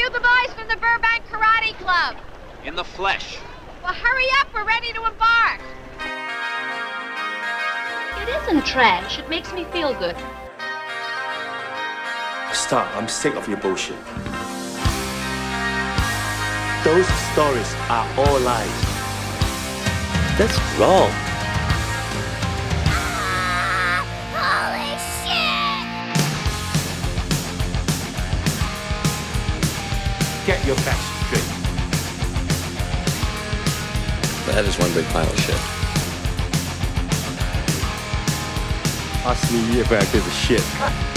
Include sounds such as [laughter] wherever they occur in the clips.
you the boys from the Burbank Karate Club? In the flesh. Well, hurry up. We're ready to embark. It isn't trash. It makes me feel good. Stop. I'm sick of your bullshit. Those stories are all lies. That's wrong. Your facts straight. That is one big pile of shit. Ask me if I give a shit.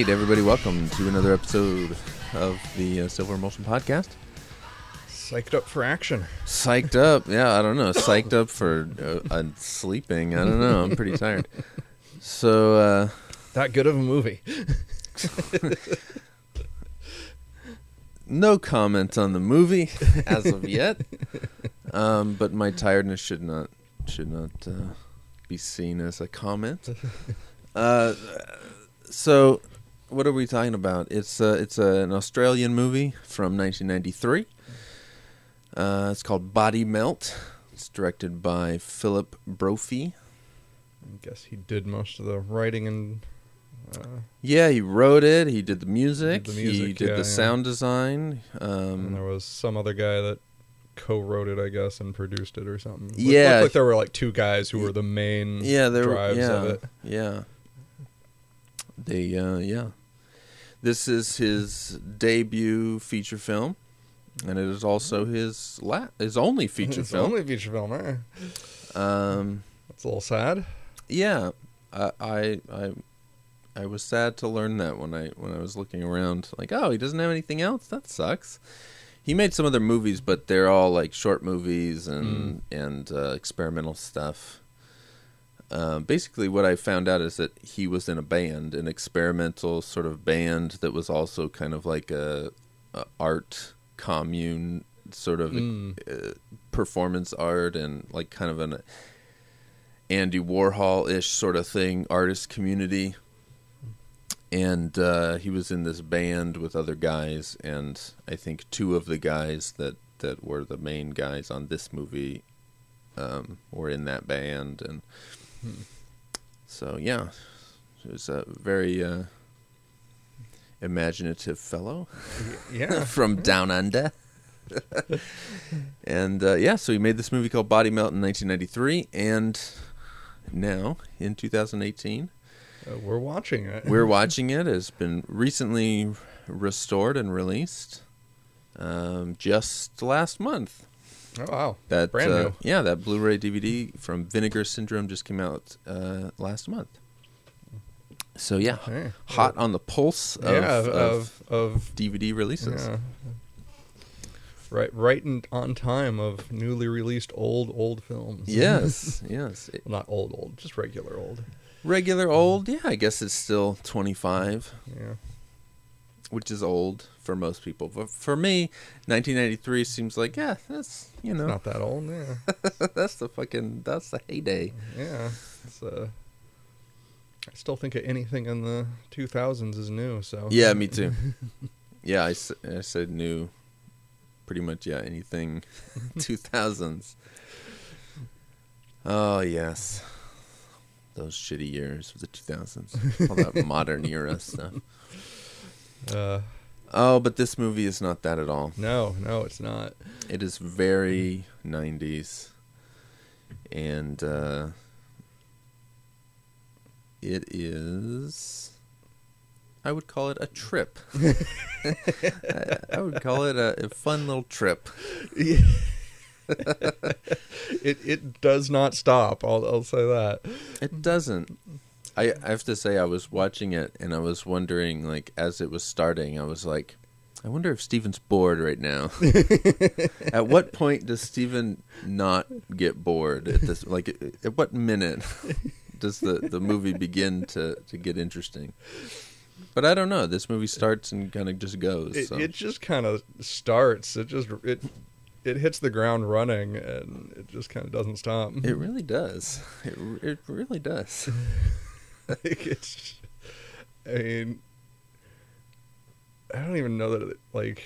Right, everybody, welcome to another episode of the uh, Silver Emulsion Podcast. Psyched up for action. Psyched up, yeah, I don't know. Psyched up for uh, uh, sleeping. I don't know. I'm pretty tired. So, uh, That good of a movie. no comment on the movie as of yet. Um, but my tiredness should not should not uh, be seen as a comment. Uh, so, what are we talking about? It's uh, it's uh, an Australian movie from 1993. Uh, it's called Body Melt. It's directed by Philip Brophy. I guess he did most of the writing and uh, Yeah, he wrote it. He did the music. the music he did yeah, the yeah. sound design. and Um, there was some other guy that co-wrote it, I guess, and produced it or something. Yeah. looked like there were like two guys who were the main yeah, there were- drives yeah, of it. Yeah. They uh yeah. This is his debut feature film and it is also his la- his only feature it's film. only feature film. Eh? um That's a little sad. yeah, I, I I I was sad to learn that when I when I was looking around like, oh, he doesn't have anything else. That sucks. He made some other movies, but they're all like short movies and and uh, experimental stuff. Uh, basically, what I found out is that he was in a band, an experimental sort of band that was also kind of like a, a art commune, sort of Mm. uh, performance art, and like kind of an Andy Warhol ish sort of thing, artist community. And uh, he was in this band with other guys, and I think two of the guys that, that were the main guys on this movie um, were in that band, and so yeah, he was a very uh, imaginative fellow Yeah. [laughs] from down under. [laughs] and uh, yeah, so he made this movie called Body Melt in 1993, and now in 2018, Uh, we're watching it. we're [laughs] watching it. It's been recently restored and released um, just last month. Oh wow. That Brand uh, new. yeah, that Blu-ray DVD from Vinegar Syndrome just came out uh, last month. So yeah, Hey. hot on the pulse of, yeah, of, of of, DVD releases. yeah. Right, right in, on time of newly released old old films. Yes, [laughs] yes. It- Well, not old old, just regular old. regular old, yeah. I guess it's still 25, Yeah. which is old for most people. But for me, 1993 seems like yeah, that's you know Not that old, yeah. [laughs] that's the fucking that's the heyday. Yeah. It's, uh, I still think of anything in the 2000s is new, so. Yeah, me too. [laughs] yeah, I, I said new. Pretty much, yeah. Anything [laughs] 2000s. Oh yes, those shitty years of the 2000s. All that modern era stuff. Uh, Oh, but this movie is not that at all. no, no, it's not. It is very 90s. And uh, it is. I would call it a trip. [laughs] I, I would call it a, a fun little trip. [laughs] It it does not stop. I'll I'll say that. It doesn't. I, I have to say, I was watching it and I was wondering, like, as it was starting, I was like, I wonder if Steven's bored right now. [laughs] at what point does Steven not get bored? At this, like, at what minute does the, the movie begin to, to get interesting? But I don't know. This movie starts and kind of just goes. It, so. it just kind of starts. It just it it hits the ground running, and it just kind of doesn't stop. It really does. It, it really does. [laughs] [laughs] like it's i mean i don't even know that it, like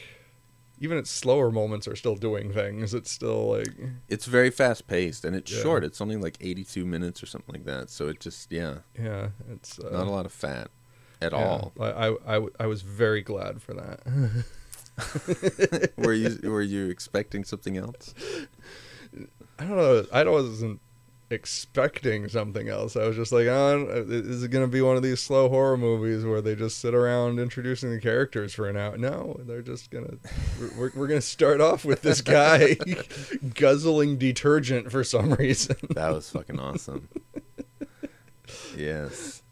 even its slower moments are still doing things it's still like It's very fast paced and it's Yeah. short. It's only like 82 minutes or something like that. So it just, yeah, yeah it's uh, not a lot of fat at yeah, all. I was very glad for that [laughs] were you [laughs] were you expecting something else? i don't know i wasn't expecting something else i was just like oh, is it going to be one of these slow horror movies where they just sit around introducing the characters for an hour no they're just gonna we're, we're gonna start off with this guy [laughs] guzzling detergent for some reason [laughs] That was fucking awesome. Yes.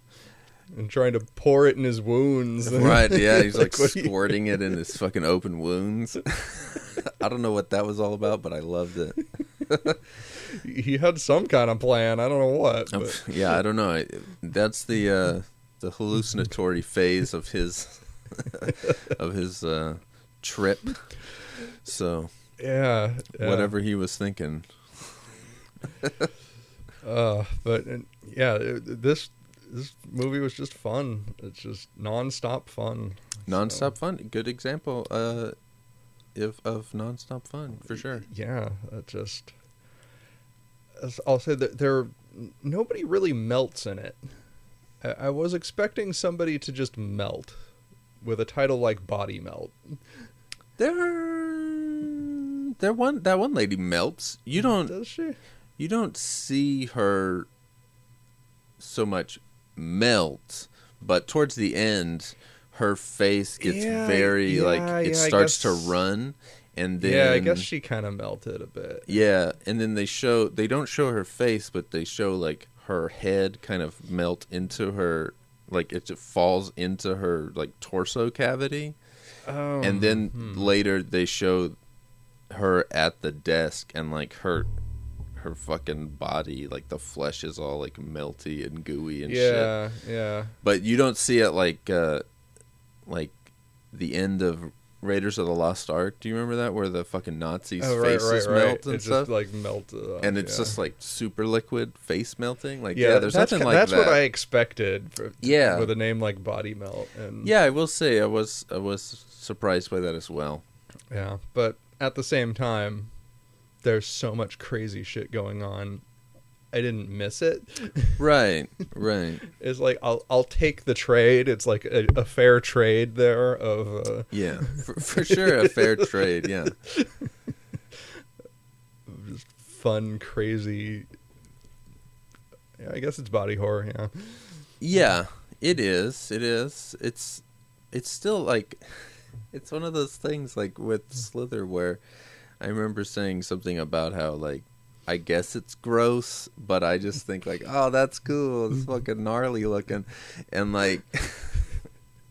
and trying to pour it in his wounds. [laughs] Right, yeah, he's like, you- squirting it in his fucking open wounds. I don't know what that was all about, but I loved it. He had some kind of plan. I don't know what. Um, But yeah, I don't know. That's the uh, the hallucinatory phase of his [laughs] of his uh, trip. So yeah, yeah. whatever he was thinking, [laughs] Uh, but uh, yeah, it, this this movie was just fun. It's just nonstop fun. nonstop fun. Good example uh, of of nonstop fun for sure. Yeah, it just. I'll say that there, nobody really melts in it. I, I was expecting somebody to just melt, with a title like Body Melt. There, there one that one lady melts. You mm, don't Does she? you don't see her so much melt, but towards the end, her face gets Yeah, very yeah, like it I starts to run, and then yeah, I guess she kind of melted a bit. yeah, and then they show they don't show her face, but they show like her head kind of melt into her like it just falls into her like torso cavity. Oh, and then hmm. later they show her at the desk and like her her fucking body like the flesh is all like melty and gooey and shit yeah, yeah. but you don't see it like uh like the end of raiders of the lost ark do you remember that where the fucking nazis Oh, right, faces right, right. melt and it stuff just like melt, off, and it's yeah. just like super liquid face melting like yeah, yeah, there's that's nothing like that's that what I expected. For, Yeah. with a name like Body Melt, and yeah i will say i was i was surprised by that as well yeah. But at the same time, there's so much crazy shit going on. I didn't miss it. right [laughs] right It's like I'll I'll take the trade. It's like a, a fair trade there of uh, Yeah, [laughs] for, for sure, a fair trade. Yeah, just [laughs] fun, crazy. Yeah, I guess it's body horror. Yeah, yeah, it is. It is. It's it's still like it's one of those things like with Slither where I remember saying something about how like I guess it's gross, but I just think like, oh, that's cool. It's fucking gnarly looking, and like. [laughs]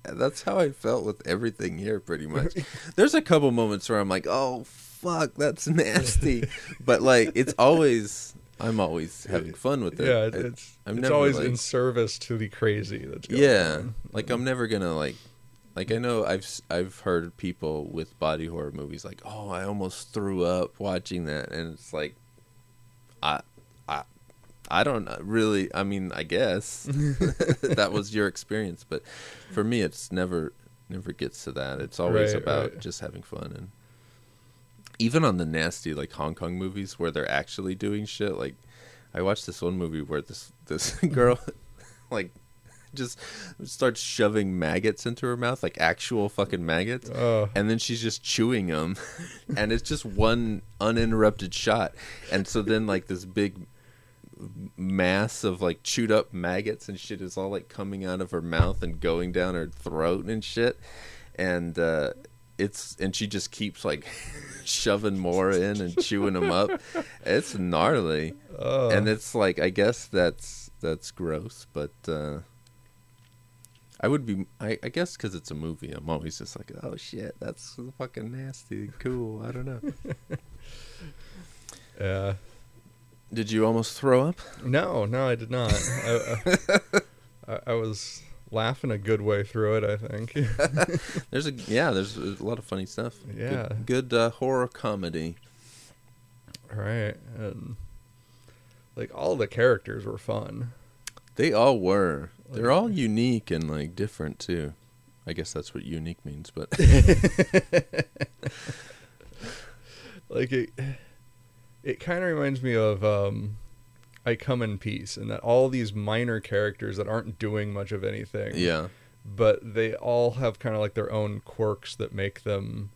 That's how I felt with everything here, pretty much. [laughs] There's a couple moments where I'm like, "Oh fuck, that's nasty," [laughs] but like it's always, I'm always having fun with it. yeah. It, I- it's I'm it's never, always like- in service to the crazy that's going yeah on. like i'm never gonna like like i know i've i've heard people with body horror movies like oh i almost threw up watching that and it's like i i i don't really i mean i guess [laughs] [laughs] that was your experience but for me it's never never gets to that it's always Right, about right. just having fun and even on the nasty like hong kong movies where they're actually doing shit like i watched this one movie where this this [laughs] girl like [laughs] just starts shoving maggots into her mouth, like actual fucking maggots, Oh. and then she's just chewing them, [laughs] and it's just one uninterrupted shot, and so then like this big mass of like chewed up maggots and shit is all like coming out of her mouth and going down her throat and shit, and uh, it's and she just keeps like [laughs] shoving more in and chewing them up. It's gnarly Oh. and it's like I guess that's that's gross, but uh, I would be. I, I guess because it's a movie, I'm always just like, oh shit, that's fucking nasty. Cool. I don't know. Yeah. [laughs] Did you almost throw up? No, no, I did not. I, [laughs] I, I was laughing a good way through it. I think. [laughs] There's a yeah. There's a lot of funny stuff. Yeah. Good, good uh, horror comedy. right, and like all the characters were fun. They all were. They're all unique and like different too. I guess that's what unique means, but [laughs] like it it kind of reminds me of um I come in peace and that all these minor characters that aren't doing much of anything yeah. but they all have kind of like their own quirks that make them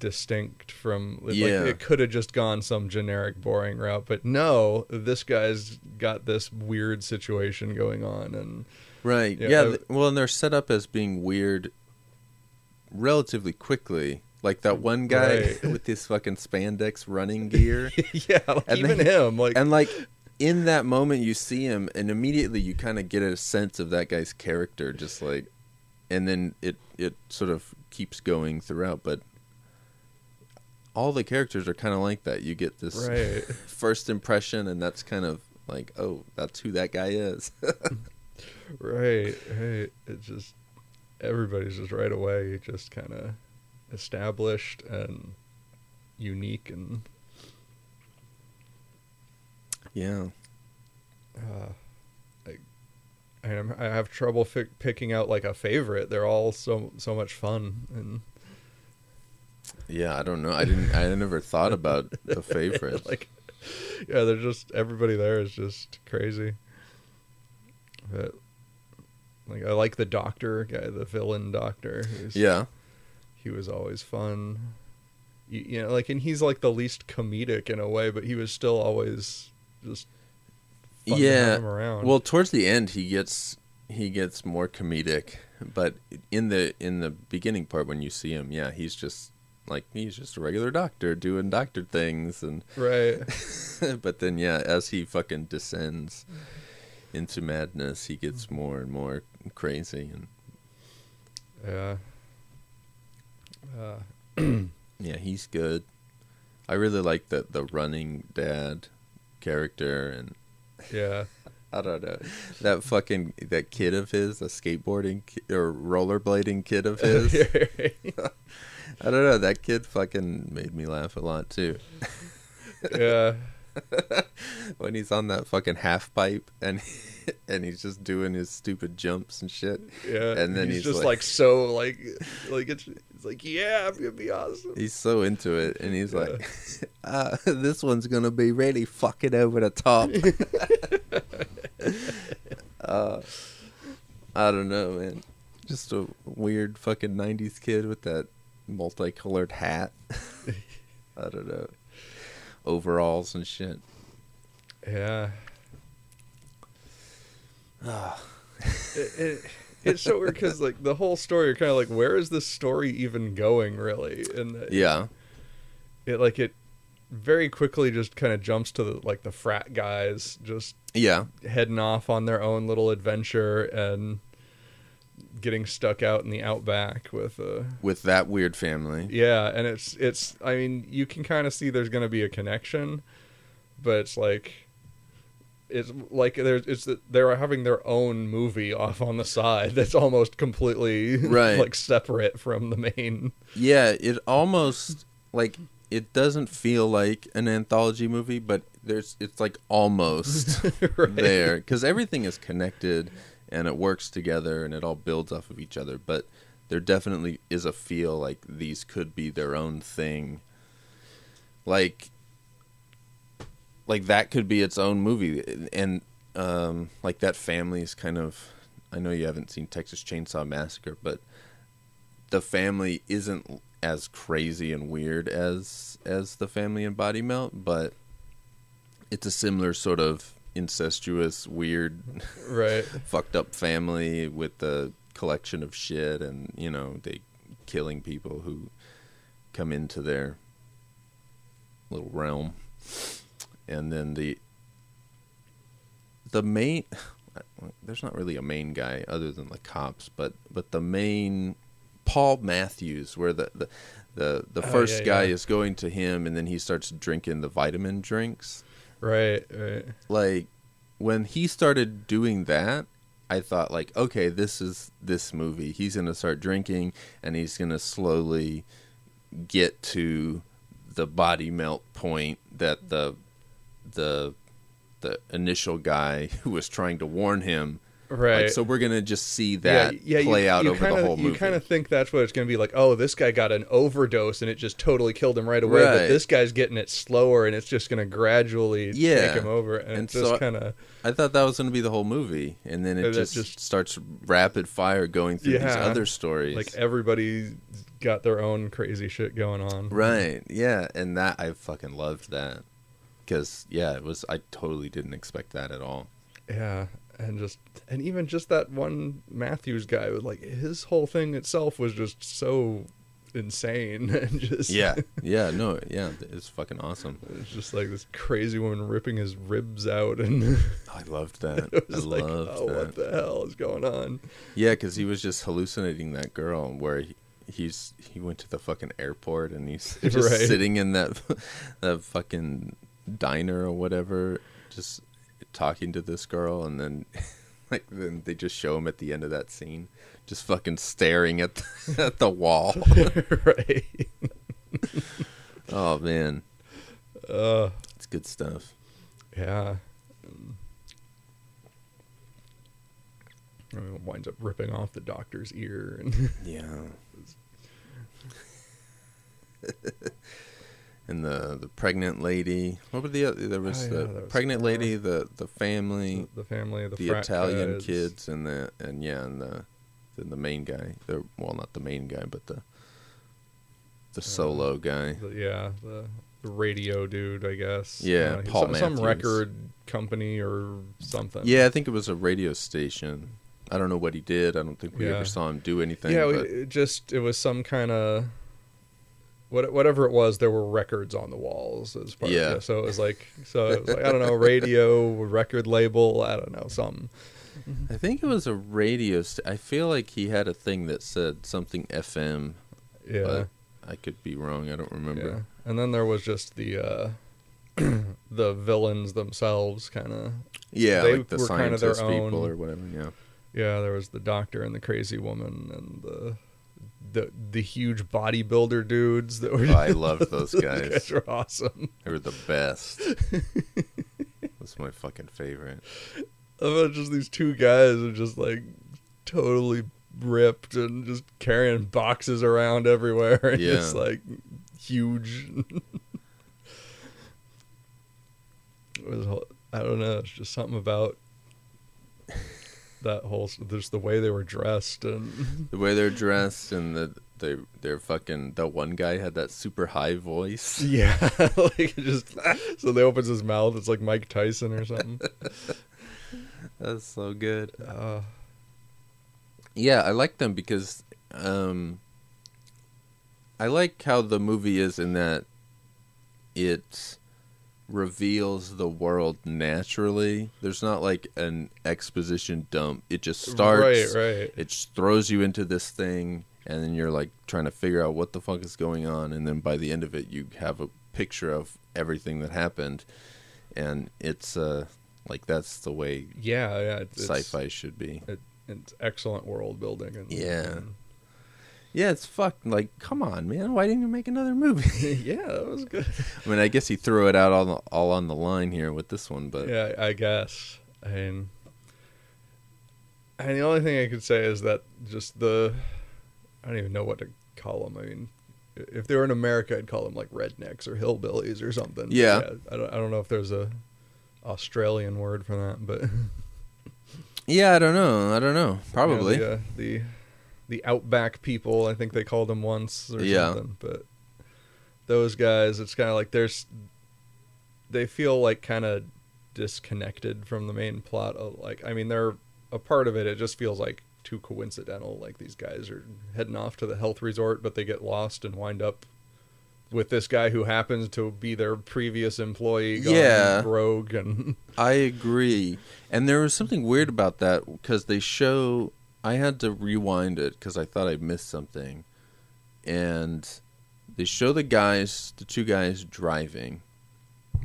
distinct from like Yeah. it could have just gone some generic boring route but no this guy's got this weird situation going on and Right. Yeah, Yeah. I- well, and they're set up as being weird relatively quickly. Like that mm, one guy Right. [laughs] with his fucking spandex running gear. [laughs] yeah like And even they- him like and like in that moment you see him and immediately you kind of get a sense of that guy's character just like and then it it sort of keeps going throughout but all the characters are kind of like that you get this right [laughs] first impression and that's kind of like oh that's who that guy is [laughs] Right, right. It's just everybody's just right away just kind of established and unique and yeah uh, I, I, I have trouble fi- picking out like a favorite. They're all so so much fun and yeah i don't know i didn't i never thought about the [laughs] favorite like yeah, they're just everybody there is just crazy. But like I like the doctor guy, the villain doctor. Yeah he was always fun. You, you know, like, and he's like the least comedic in a way, but he was still always just yeah have him around. well towards the end he gets he gets more comedic but in the in the beginning part when you see him yeah he's just like he's just a regular doctor doing doctor things and right, [laughs] but then yeah as he fucking descends into madness he gets more and more crazy and yeah, uh, [clears throat] yeah he's good. I really like the the running dad character and yeah, I don't know. That fucking that kid of his, a skateboarding ki- or rollerblading kid of [laughs] his. [laughs] I don't know. That kid fucking made me laugh a lot too. yeah, [laughs] [laughs] when he's on that fucking half pipe and [laughs] and he's just doing his stupid jumps and shit. yeah. And then he's, he's just like- like, so like like it's, it's like yeah, I'm gonna be awesome. He's so into it, and he's Yeah. like, [laughs] uh, "This one's gonna be really fucking over the top." uh, I don't know, man. Just a weird fucking '90s kid with that multicolored hat. I don't know, overalls and shit. Yeah. Ah. it, it, it's so weird because like the whole story, you're kind of like, where is this story even going, really? And it- Yeah, it like it very quickly just kind of jumps to the like the frat guys just yeah, heading off on their own little adventure and getting stuck out in the outback with uh with that weird family. yeah and it's it's i mean you can kind of see there's going to be a connection but it's like it's like there's it's they're having their own movie off on the side that's almost completely Right. [laughs] like separate from the main Yeah, it almost like it doesn't feel like an anthology movie, but there's it's like almost [laughs] Right. there because everything is connected and it works together and it all builds off of each other. But there definitely is a feel like these could be their own thing. Like, like that could be its own movie, and um, like that family is kind of. I know you haven't seen Texas Chainsaw Massacre, but the family isn't as crazy and weird as as the family in Body Melt, but it's a similar sort of incestuous, weird, [laughs] right fucked up family with the collection of shit and you know they killing people who come into their little realm and then the the main [laughs] there's not really a main guy other than the cops, but but the main Paul Matthews, where the the the, the Oh, first yeah, guy yeah. is going to him, and then he starts drinking the vitamin drinks. Right, right. Like when he started doing that, I thought like, okay, this is this movie. He's gonna start drinking, and he's gonna slowly get to the body melt point that the the the initial guy [laughs] who was trying to warn him. Right. Like, so we're gonna just see that you- play out over kinda, the whole movie. You kind of think that's what it's going to be like. Oh, this guy got an overdose and it just totally killed him right away. But this guy's getting it slower and it's just going to gradually Yeah. take him over. And, And so I- kind of I thought that was gonna be the whole movie, and then it just, just- starts rapid fire going through these other stories. like everybody's got their own crazy shit going on. Right. Yeah, and that I fucking loved that because yeah, it was. I totally didn't expect that at all. Yeah. And just and even just that one Matthews guy was like his whole thing itself was just so insane [laughs] and just Yeah. Yeah. No. Yeah. It's fucking awesome. [laughs] it's just like this crazy woman ripping his ribs out and [laughs] I loved that. I like loved oh that. what the hell is going on Yeah, because he was just hallucinating that girl where he, he's he went to the fucking airport and he's just Right. sitting in that that fucking diner or whatever, just talking to this girl, and then [laughs] like then they just show him at the end of that scene, just fucking staring at the, [laughs] at the wall. [laughs] right oh man, uh it's good stuff. yeah I mean, winds up ripping off the doctor's ear and Yeah. And the the pregnant lady. What were the other? There was Oh, yeah, the there was pregnant lady, the the family, the family the, the Italian guys. kids, and the and yeah, and the then the main guy. The well, not the main guy, but the the solo guy. The- yeah the, the radio dude I guess Yeah, Uh, Paul some, some record company or something Yeah, I think it was a radio station. I don't know what he did. I don't think we Yeah. ever saw him do anything. yeah, but it just it was some kind of what whatever it was. There were records on the walls as part Yeah. of it. So it was like so it was like I don't know radio record label. I don't know something. I think it was a radio. St- I feel like he had a thing that said something FM. Yeah, I could be wrong. I don't remember. yeah. And then there was just the uh [clears throat] the villains themselves, kind of. Yeah, They like the were their scientist people own- or whatever. Yeah. Yeah, there was the doctor and the crazy woman and the. The, the huge bodybuilder dudes that were Oh, I loved [laughs] those those guys. guys were awesome. They were the best. [laughs] That's my fucking favorite. about just these two guys are just like totally ripped and just carrying boxes around everywhere [laughs] and Yeah. just like huge. it was I don't know. It's just something about that whole just the way they were dressed and [laughs] The way they're dressed and the they they're fucking. The one guy had that super high voice. [laughs] yeah, [laughs] like just so they opens his mouth. It's like Mike Tyson or something. That's so good. Uh, Yeah, I like them because um, I like how the movie is in that it reveals the world naturally. There's not like an exposition dump. It just starts. right, right. It just throws you into this thing, and then you're like trying to figure out what the fuck is going on, and then by the end of it, you have a picture of everything that happened, and it's uh like that's the way Yeah, yeah. It's, it's- sci-fi should be. It, it's excellent world building. And, Yeah. and- Yeah, it's fucked. Like, come on, man. Why didn't you make another movie? [laughs] yeah, that was good. I mean, I guess he threw it out all, the, all on the line here with this one, but yeah, I guess. And and the only thing I could say is that just the I don't even know what to call them. I mean, if they were in America, I'd call them like rednecks or hillbillies or something. But Yeah. I don't I don't know if there's a Australian word for that, but [laughs] yeah, I don't know. I don't know. Probably. Yeah, the, uh, the the outback people. I think they called them once or Yeah. something. But those guys, it's kind of like there's they feel like kind of disconnected from the main plot. Of, like, I mean, they're a part of it. It just feels like too coincidental. Like these guys are heading off to the health resort, but they get lost and wind up with this guy who happens to be their previous employee gone Yeah. rogue and [laughs] I agree. And there was something weird about that because they show. I had to rewind it because I thought I missed something. And they show the guys, the two guys driving,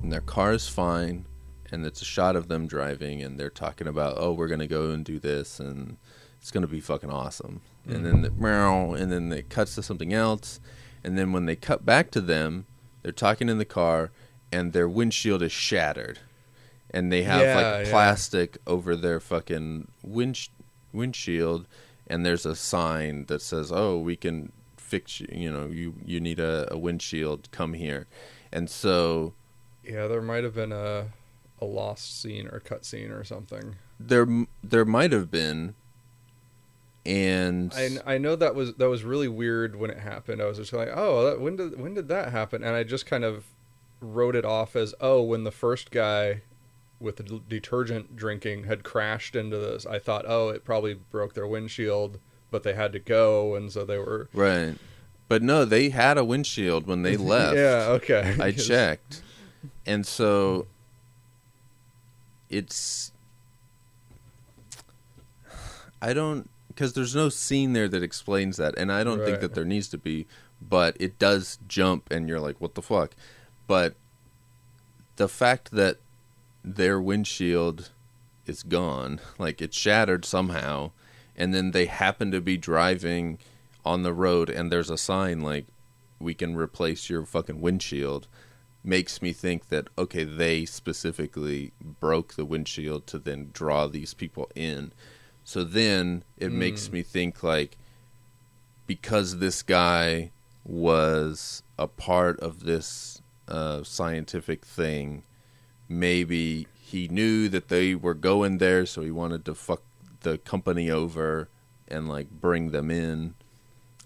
and their car is fine. And it's a shot of them driving, and they're talking about, oh, we're going to go and do this, and it's going to be fucking awesome. And then, the, meow, and then it cuts to something else. And then when they cut back to them, they're talking in the car, and their windshield is shattered and they have Yeah, like yeah. plastic over their fucking wind windshield and there's a sign that says oh we can fix you you know you you need a, a windshield come here and so yeah, there might have been a a lost scene or cut scene or something. there there might have been and I, I know that was that was really weird when it happened. I was just like, oh, that, when did when did that happen? And I just kind of wrote it off as, oh, when the first guy with the detergent drinking had crashed into this. I thought, oh, it probably broke their windshield, but they had to go, and so they were. right but no they had a windshield when they [laughs] left Yeah. Okay. I [laughs] checked, and so it's. I don't because there's no scene there that explains that, and I don't think that there needs to be, but it does jump, and you're like, "What the fuck?" But the fact that their windshield is gone, [laughs] like it's shattered somehow, and then they happen to be driving on the road, and there's a sign like, "We can replace your fucking windshield." makes me think that okay they specifically broke the windshield to then draw these people in so then it makes me think like because this guy was a part of this uh, scientific thing maybe he knew that they were going there so he wanted to fuck the company over and like bring them in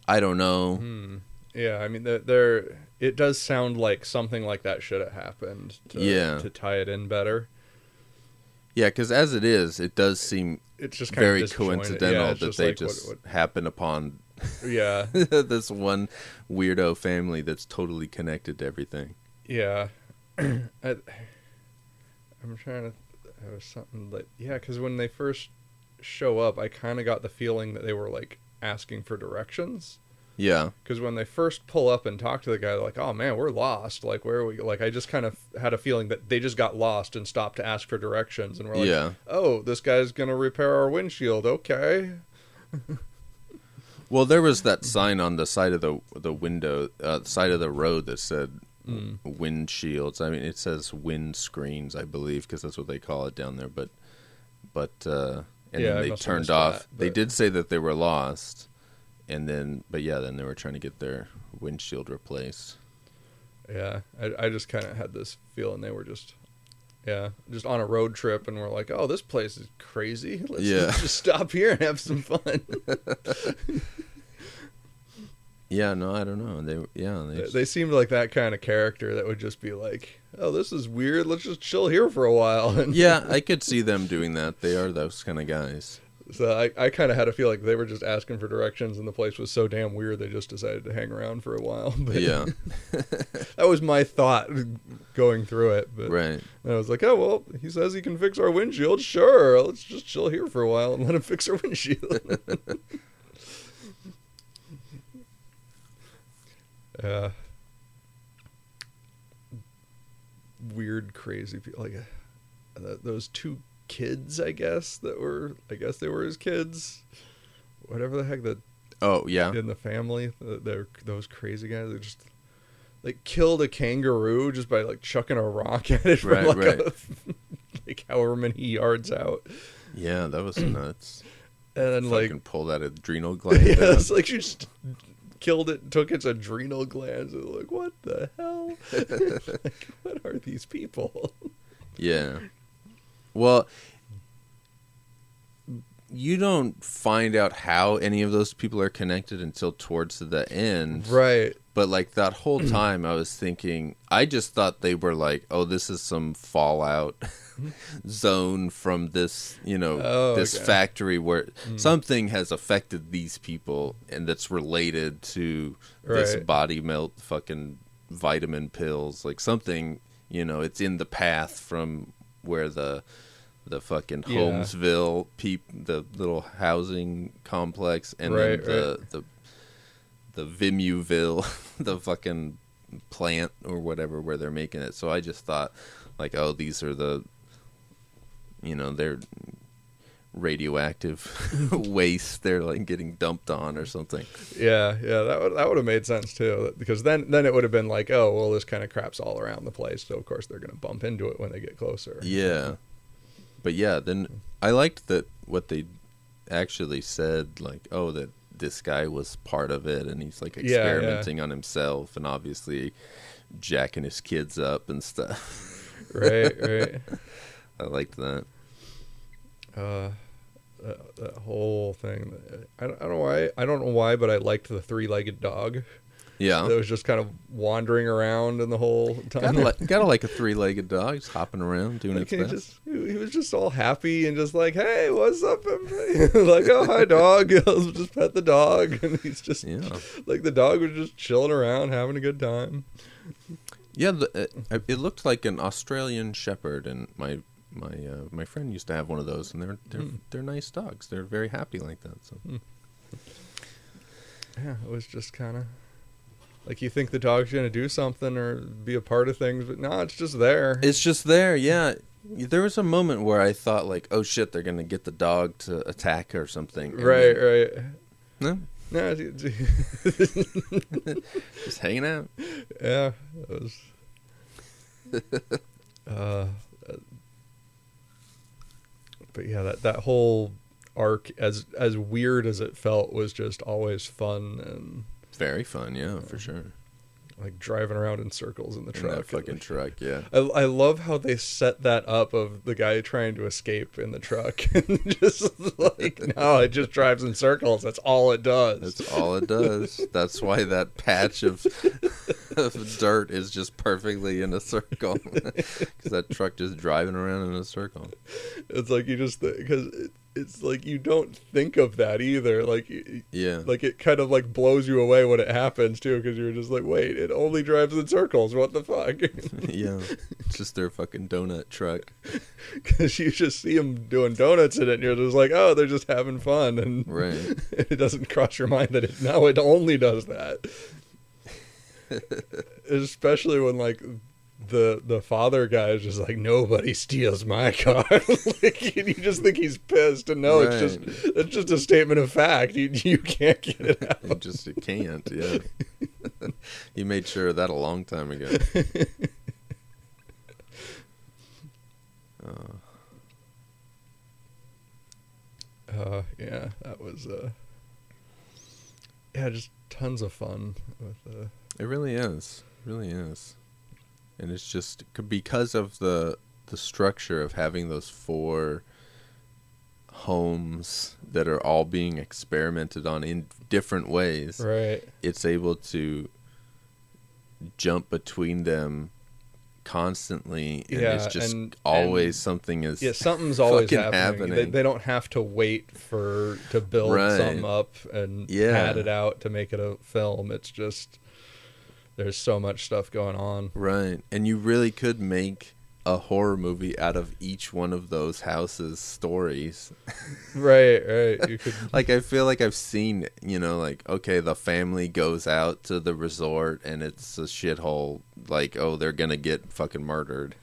i don't know hmm. Yeah, I mean, there. It does sound like something like that should have happened. To, Yeah. To tie it in better, yeah because as it is it does seem it's just kind very coincidental Yeah, that they like just what- happen upon yeah, [laughs] this one weirdo family that's totally connected to everything. Yeah, [clears throat] I, I'm trying to. There was something like yeah, because when they first show up, I kind of got the feeling that they were like asking for directions. Yeah, Because when they first pull up and talk to the guy, they're like, "Oh man, we're lost. Like, where are we?" Like, I just kind of had a feeling that they just got lost and stopped to ask for directions, and we're like, yeah. "Oh, this guy's gonna repair our windshield. Okay." Well, there was that sign on the side of the the window, uh, side of the road that said Mm. windshields. I mean, it says wind screens, I believe, because that's what they call it down there. But, but, uh, and Yeah, then they turned off. that, They did say that they were lost, and then, but yeah, then they were trying to get their windshield replaced. Yeah, I, I just kind of had this feeling they were just, yeah, just on a road trip, and we're like, "Oh, this place is crazy. [laughs] Let's, Yeah. let's just stop here and have some fun." [laughs] Yeah, no, I don't know. They, yeah, they, They- just- they seemed like that kind of character that would just be like, "Oh, this is weird. Let's just chill here for a while." [laughs] Yeah, I could see them doing that. They are those kind of guys. so I, I kind of had a feel like they were just asking for directions, and the place was so damn weird they just decided to hang around for a while. [laughs] But Yeah, [laughs] that was my thought going through it. But right. and I was like, "Oh well, he says he can fix our windshield. Sure, let's just chill here for a while and let him fix our windshield." Yeah. Weird, crazy people like uh, those two kids. I guess that were. I guess they were his kids. Whatever the heck that Oh yeah, in the family. They're those crazy guys. They just like killed a kangaroo just by like chucking a rock [laughs] at it from Right, like right. a, [laughs] like however many yards out, yeah. That was nuts. [clears throat] and then like pull that adrenal [laughs] gland. yeah, it's like she just killed it, took its adrenal glands, and like, what the hell? [laughs] like, what are these people? Yeah. Well, you don't find out how any of those people are connected until towards the end. right. But like that whole mm. time, I was thinking, I just thought they were like, oh, this is some fallout [laughs] zone from this, you know, Oh, this okay. factory where mm. something has affected these people and that's related to this body melt fucking vitamin pills, like something. You know, it's in the path from where the the fucking Yeah. Homesville peep, the little housing complex, and Right, then the the the Vimuville, [laughs] the fucking plant or whatever where they're making it. So I just thought, like, oh, these are the, you know, they're radioactive [laughs] waste they're like getting dumped on or something. Yeah, yeah, that would that would have made sense too. Because then then it would have been like, oh, well, this kind of crap's all around the place. So of course they're gonna bump into it when they get closer. Yeah. But yeah, then I liked that what they actually said, like, oh, that this guy was part of it and he's like Yeah, yeah. experimenting on himself and obviously jacking his kids up and stuff. [laughs] right, right. I liked that. Uh, that, that whole thing. I don't, I don't know why. I don't know why, but I liked the three-legged dog Yeah. that was just kind of wandering around in the whole time. Gotta, li- gotta like a [laughs] three-legged dog, just hopping around doing Like, its he best. just he was just all happy and just like, hey, what's up, everybody? [laughs] like, oh, hi, dog. [laughs] I'll just pet the dog, and he's just Yeah. like the dog was just chilling around, having a good time. Yeah, the, uh, it looked like an Australian Shepherd, and my my uh, my friend used to have one of those, and they're they're Hmm. they're nice dogs. They're very happy like that. So Yeah, it was just kind of like you think the dog's gonna do something or be a part of things, but no, it's just there. it's just there. Yeah, there was a moment where I thought like, oh shit, they're gonna get the dog to attack or something. and right, then- right. No, No, [laughs] just hanging out. yeah, it was. [laughs] uh, but yeah, that that whole arc, as as weird as it felt, was just always fun and Very fun. Yeah, for sure. like driving around in circles in the In truck. that fucking truck. Yeah. I, I love how they set that up of the guy trying to escape in the truck [laughs] and just like no, it just drives in circles. That's all it does. That's all it does. That's why that patch of, [laughs] of dirt is just perfectly in a circle. [laughs] Because that truck just driving around in a circle. It's like you just because it's like you don't think of that either. Like Yeah. like it kind of like blows you away when it happens too because you're just like wait it only drives in circles what the fuck [laughs] yeah. It's just their fucking donut truck. [laughs] because you just see them doing donuts in it and you're just like oh they're just having fun and Right. [laughs] it doesn't cross your mind that it no it only does that especially when like the the father guy is just like nobody steals my car [laughs] like and you just think he's pissed and no it's just it's just a statement of fact you you can't get it [laughs] out It just you can't, yeah. [laughs] he made sure of that a long time ago. Uh, Uh, yeah, that was uh, yeah, just tons of fun with uh, it really is. It really is. And it's just because of the the structure of having those four homes that are all being experimented on in different ways. right. it's able to jump between them constantly and Yeah, it's just and- always and- something is Yeah, something's always fucking happening. They, they don't have to wait for to build Right. something up and Yeah. pad it out to make it a film. It's just there's so much stuff going on. right and you really could make a horror movie out of each one of those houses stories [laughs] Right, right. You could [laughs] like i feel like i've seen you know like okay the family goes out to the resort and it's a shithole like oh they're gonna get fucking murdered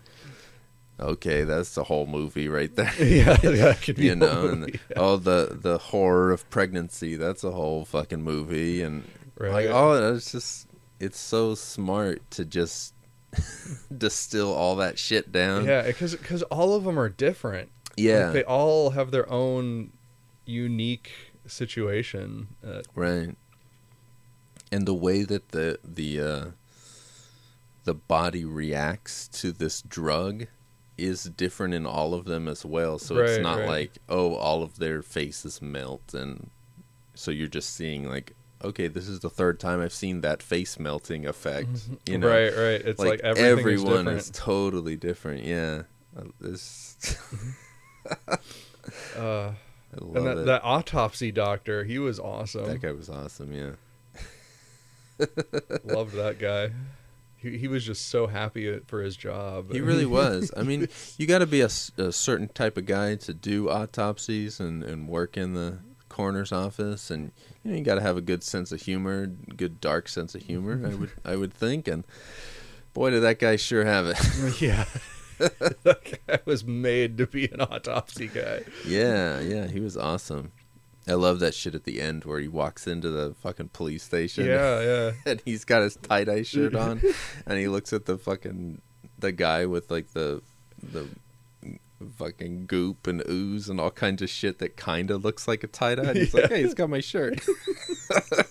okay that's the whole movie right there [laughs] yeah, that could be you a know, and movie. oh the the horror of pregnancy. That's a whole fucking movie, and Right. like oh, it's just it's so smart to just [laughs] distill all that shit down. yeah, because all of them are different. yeah, Like, they all have their own unique situation. Uh, right. And the way that the the uh, the body reacts to this drug is different in all of them as well. So it's not right. like oh, all of their faces melt, and so you're just seeing like okay, this is the third time I've seen that face melting effect. You know, right, right. It's like, like, everyone is is totally different. Yeah, Uh, this. [laughs] Uh, I love and that, it. that autopsy doctor, he was awesome. that guy was awesome. Yeah, [laughs] Loved that guy. he, he was just so happy for his job. He really was. I mean, [laughs] you got to be a certain type of guy to do autopsies and, and work in the coroner's office, and you know you got to have a good sense of humor, good dark sense of humor. I would [laughs] I would think, and boy, did that guy sure have it. yeah. [laughs] that guy was made to be an autopsy guy. yeah, yeah, he was awesome. I love that shit at the end where he walks into the fucking police station. Yeah, [laughs] yeah. and he's got his tie dye shirt on, and he looks at the fucking the guy with like the the fucking goop and ooze and all kinds of shit that kind of looks like a tie dye. He's [laughs] like, "Hey, he's got my shirt." [laughs] that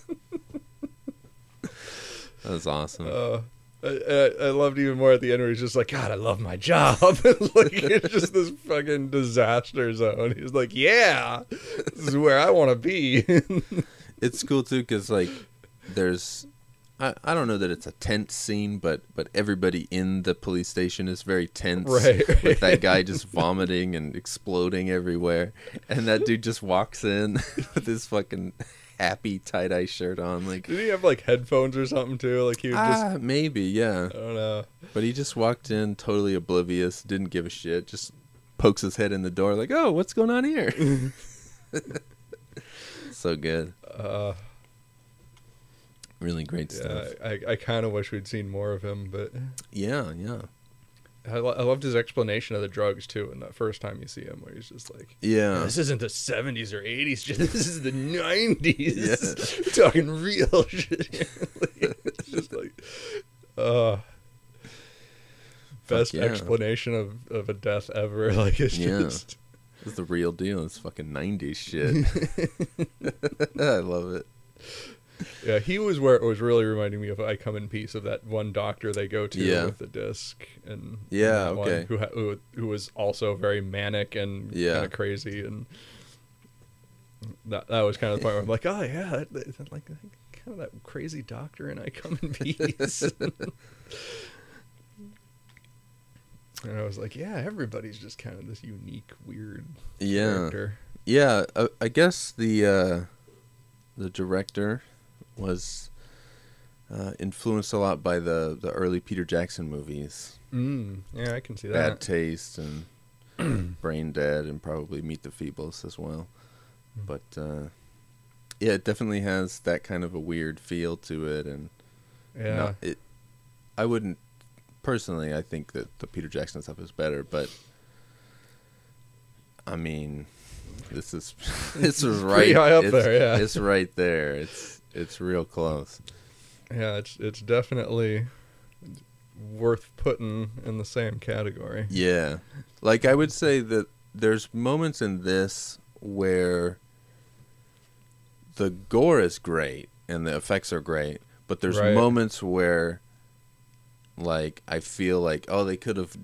was awesome. Uh, I, I, I loved even more at the end where he's just like, God, I love my job. [laughs] like it's just this fucking disaster zone. He's like, Yeah, this is where I want to be. it's cool too because like there's I, I don't know that it's a tense scene but but everybody in the police station is very tense Right, [laughs] with that guy just vomiting and exploding everywhere. And that dude just walks in [laughs] with his fucking happy tie-dye shirt on like Did he have like headphones or something too? Like he would just, ah maybe yeah. I don't know. but he just walked in totally oblivious didn't give a shit just pokes his head in the door like oh what's going on here? [laughs] So good. Uh, really great yeah, stuff I, I kind of wish we'd seen more of him, but yeah yeah I, lo- I loved his explanation of the drugs too. And that first time you see him, where he's just like, yeah This isn't the 70s or 80s. shit. [laughs] This is the 90s. [laughs] Talking real [laughs] shit. Like, it's just like, uh, best yeah. explanation of, of a death ever. Like, it's Yeah. just. It's the real deal. It's fucking 90s shit. I love it. Yeah, he was where it was really reminding me of I Come in Peace of that one doctor they go to Yeah. with the disc. and Yeah, one okay. Who, ha- who, who was also very manic and Yeah. kind of crazy. And that, that was kind of the point where I'm like, oh, yeah, that, that, like kind of that crazy doctor and I Come in Peace. [laughs] And I was like, yeah, everybody's just kind of this unique, weird Yeah. character. Yeah, uh, I guess the uh, the director was uh, influenced a lot by the, the early Peter Jackson movies. Mm, yeah, I can see that. Bad. Taste and [clears throat] Brain Dead and probably Meet the Feebles as well. Hmm. But uh, yeah, it definitely has that kind of a weird feel to it and yeah. No, it. I wouldn't personally. I think that the Peter Jackson stuff is better, but I mean, this is [laughs] this is right pretty high up it's- there, yeah. it's right there. It's it's real close. Yeah, it's it's definitely worth putting in the same category. Yeah, like I would say that there's moments in this where the gore is great and the effects are great, but there's Right. moments where like I feel like oh they could have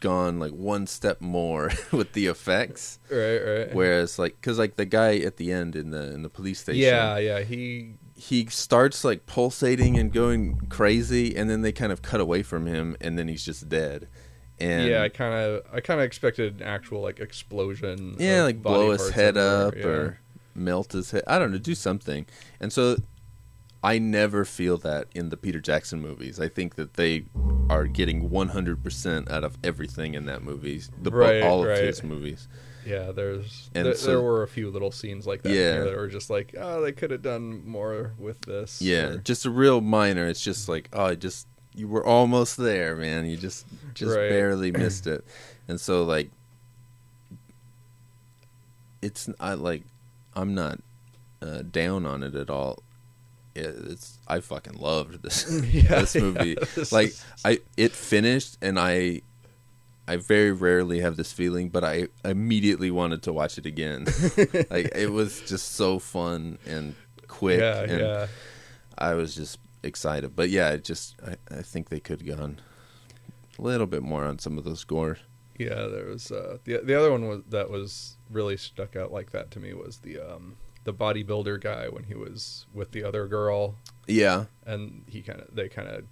gone like one step more [laughs] with the effects Right, right. whereas like cuz like the guy at the end in the in the police station yeah, yeah, he he starts like pulsating and going crazy and then they kind of cut away from him and then he's just dead and yeah, I kind of I kind of expected an actual like explosion. yeah, like blow his head up yeah. or melt his head. I don't know, do something. And so I never feel that in the Peter Jackson movies. I think that they are getting 100% out of everything in that movie, the Right, all of right. his movies. Yeah, there's there, so- there were a few little scenes like that Yeah. that were just like, oh, they could have done more with this. Yeah, or- just a real minor. It's just like, oh, I just you were almost there, man. You just just Right. barely [clears throat] missed it. And so like it's I like I'm not uh, down on it at all. It, it's I fucking loved this [laughs] Yeah, this yeah, movie. this like is- I it finished and I I very rarely have this feeling, but I immediately wanted to watch it again. [laughs] like it was just so fun and quick yeah, and yeah. I was just excited. But yeah, it just I, I think they could have gone a little bit more on some of those scores. Yeah, there was uh, the the other one was that was really stuck out like that to me was the um the bodybuilder guy when he was with the other girl Yeah, and he kind of they kind of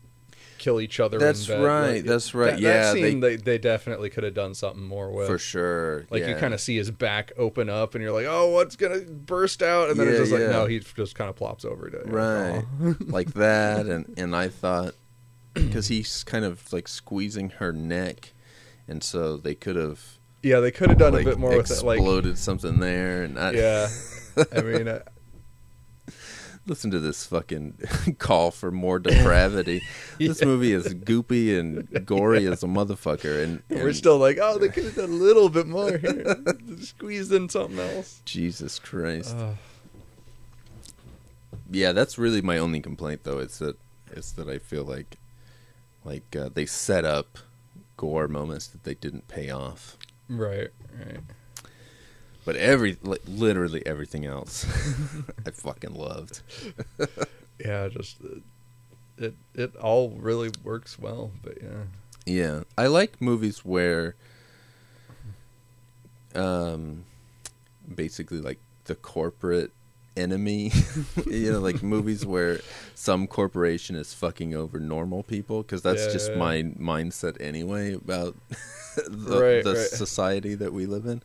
kill each other. That's right, Like, that's right. That, Yeah, that scene they, they definitely could have done something more with. for sure. Like yeah. you kind of see his back open up, and you're like, "Oh, what's gonna burst out?" And then it's Yeah, just like, no, he just kind of plops over to right like that, and [laughs] and I thought because he's kind of like squeezing her neck, and so they could have Yeah, they could have done like a bit more with it. Like, exploded something there, and I, yeah. I mean, [laughs] uh, listen to this fucking [laughs] call for more depravity. [laughs] This movie is goopy and [laughs] gory as a motherfucker, and, we're still like, oh, they could have done a little bit more here. Squeezed in something else. Jesus Christ. Uh, Yeah, that's really my only complaint, though. It's that it's that I feel like like uh, they set up gore moments that they didn't pay off. right, right. But every like, literally everything else, [laughs] I fucking loved. [laughs] Yeah, just uh, it it all really works well. But yeah, Yeah, I like movies where, um, basically like the corporate enemy. [laughs] you know, like movies where some corporation is fucking over normal people because that's Yeah, just yeah. my mindset anyway about the, Right, the right. society that we live in.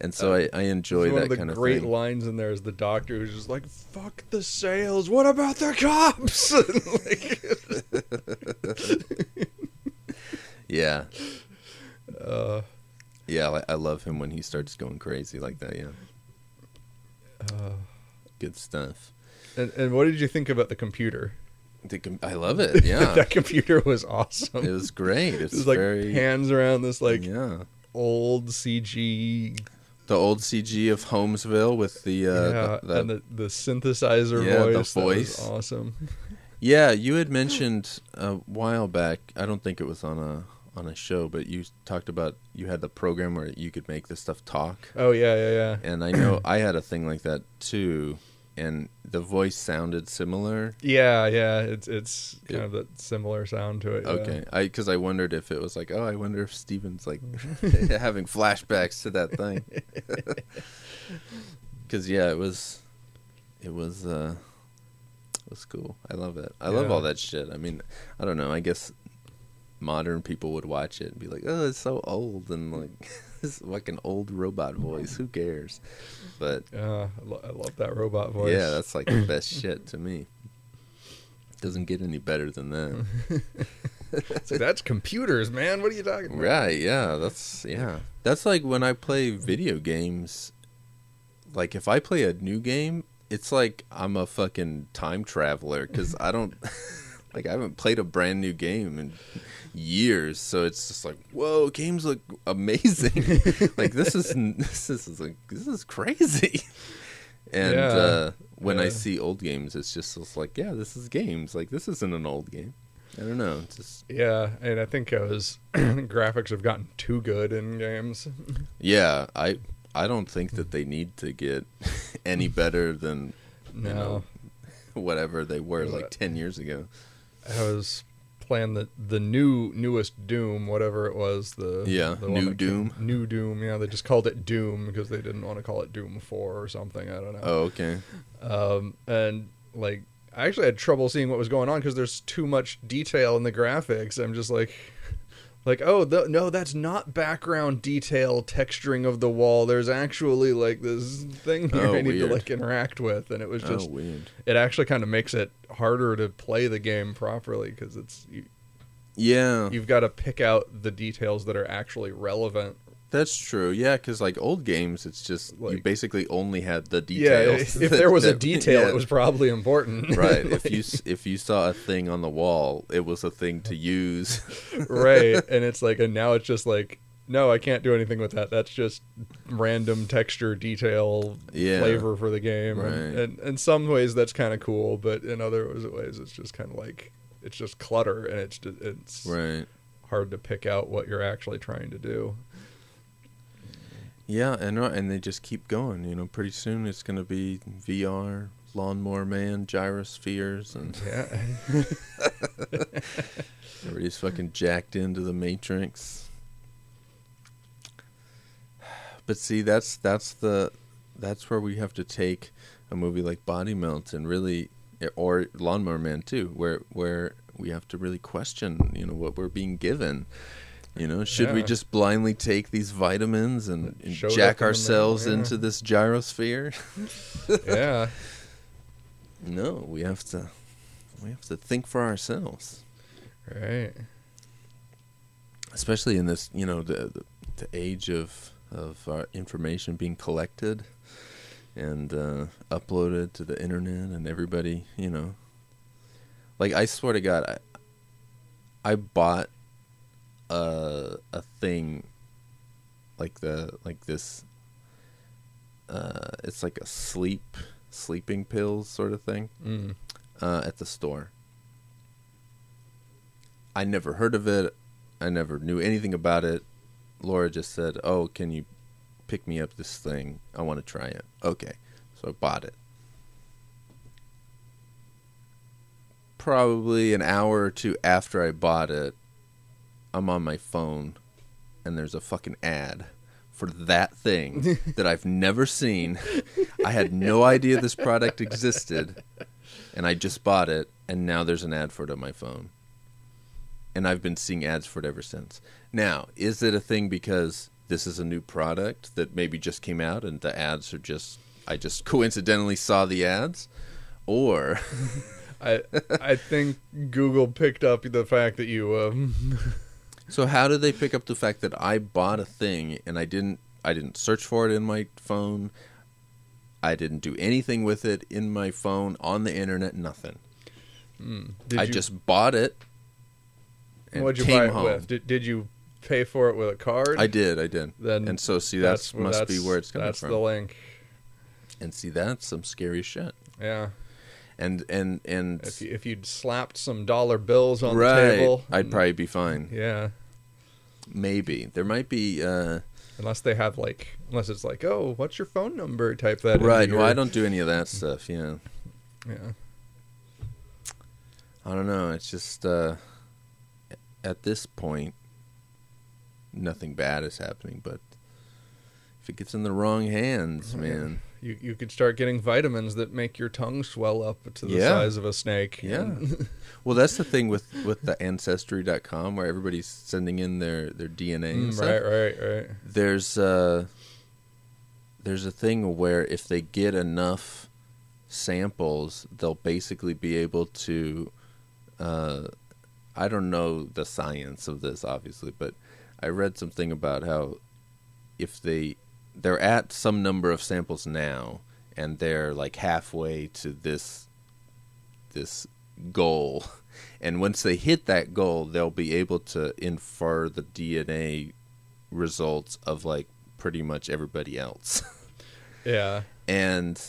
And so I, I enjoy one that of the kind of great thing. lines in there is the doctor who's just like, "Fuck the sales. What about the cops?" [laughs] like, Yeah, uh, yeah, I, I love him when he starts going crazy like that. Yeah, uh, good stuff. and and what did you think about the computer? The com- I love it. [laughs] Yeah, that computer was awesome. it was great. It's It was like very hands around this like yeah. old CG, The old CG of Homesville with the uh, yeah, the, and the the synthesizer Yeah, the voice. was voice. awesome. [laughs] yeah. You had mentioned a while back. I don't think it was on a on a show, but you talked about you had the program where you could make this stuff talk. Oh yeah, yeah, yeah. And I know I had a thing like that too, and the voice sounded similar. Yeah, yeah, it's it's kind Yeah. of that similar sound to it. yeah. Okay, I because I wondered if it was like, oh, I wonder if Steven's like [laughs] having flashbacks to that thing. [laughs] Because yeah, it was, it was, uh, it was cool. I love it. I love all that shit. I mean, I don't know. I guess modern people would watch it and be like, oh, it's so old and like this fucking old robot voice. Who cares? But Yeah, I, lo- I love that robot voice. yeah, that's like the best [coughs] shit to me. Doesn't get any better than that. Like, that's computers, man. What are you talking about? Right, yeah, that's yeah. That's like when I play video games like if I play a new game, it's like I'm a fucking time traveler cuz I don't [laughs] like I haven't played a brand new game in years, so it's just like, "Whoa, games look amazing." [laughs] like this is this is like this is crazy. [laughs] And Yeah, uh when I see old games, it's just it's like, yeah, this is games. Like this isn't an old game. I don't know. Just Yeah, and I think I was [clears throat] graphics have gotten too good in games. [laughs] Yeah, I I don't think that they need to get any better than No, you know whatever they were Yeah. like ten years ago. I was playing the the new newest Doom, whatever it was. The Yeah, the New that came- Doom. new Doom. Yeah, they just called it Doom because they didn't want to call it Doom Four or something. I don't know. Oh, okay. um, and like I actually had trouble seeing what was going on because there's too much detail in the graphics. I'm just like, like oh th- no, that's not background detail texturing of the wall. There's actually like this thing here Oh, I need to like interact with, and it was oh, just oh, weird. it actually kind of makes it harder to play the game properly because it's you, Yeah, you've got to pick out the details that are actually relevant. That's true. Yeah, because like old games, it's just you basically only had the [laughs] Yeah, details. if that- there was a [laughs] detail, yeah. it was probably important. [laughs] right. If you if you saw a thing on the wall, it was a thing to use. right and it's like and now it's just like no i can't do anything with that that's just random texture detail Yeah. flavor for the game Right. and, and in some ways that's kind of cool but in other ways it's just kind of like it's just clutter and it's just, it's right. hard to pick out what you're actually trying to do Yeah, and uh, and they just keep going. You know, pretty soon it's gonna be VR, Lawnmower Man, gyrospheres, and yeah [laughs] everybody's fucking jacked into the Matrix. But see, that's that's the that's where we have to take a movie like Body Melt and really, or Lawnmower Man too, where where we have to really question, you know, what we're being given. You know, should we just blindly take these vitamins and, and jack in ourselves yeah. into this gyrosphere? [laughs] yeah No, we have to we have to think for ourselves. Right. especially in this, you know, the the, the age of of our information being collected and uh, uploaded to the internet, and everybody, you know, like I swear to God, I I bought a a thing like the like this. Uh, it's like a sleep sleeping pills sort of thing Mm. uh, at the store. I never heard of it. I never knew anything about it. Laura just said, "Oh, can you pick me up this thing? I want to try it." Okay, so I bought it. Probably an hour or two after I bought it, I'm on my phone, and there's a fucking ad for that thing [laughs] that I've never seen. I had no idea this product existed, and I just bought it, and now there's an ad for it on my phone. And I've been seeing ads for it ever since. Now, is it a thing because this is a new product that maybe just came out and the ads are just I just coincidentally saw the ads? Or [laughs] I I think Google picked up the fact that you um so how did they pick up the fact that I bought a thing and I didn't I didn't search for it in my phone? I didn't do anything with it in my phone on the internet, nothing. Hmm. did I you, just bought it and what'd you buy it home. with? Did, did you pay for it with a card? I did, I did. Then and so see that's, where- must be where it's coming That's from. That's the link. and see that's some scary shit. Yeah. And and and If you, if you'd slapped some dollar bills on right, the table, I'd probably be fine. yeah. Maybe there might be uh Unless they have like, unless it's like, oh, what's your phone number? Type that. right. Well, I don't do any of that stuff. Yeah, Yeah. I don't know. It's just uh at this point, nothing bad is happening. But if it gets in the wrong hands, Oh, man, You you could start getting vitamins that make your tongue swell up to the Yeah. size of a snake. Yeah. [laughs] Well, that's the thing with with the ancestry.com where everybody's sending in their their DNA and Mm, stuff. right, right, right. there's uh there's a thing where if they get enough samples they'll basically be able to uh I don't know the science of this obviously but I read something about how if they they're at some number of samples now and they're like halfway to this this goal [laughs] and once they hit that goal they'll be able to infer the DNA results of like pretty much everybody else. [laughs] Yeah. and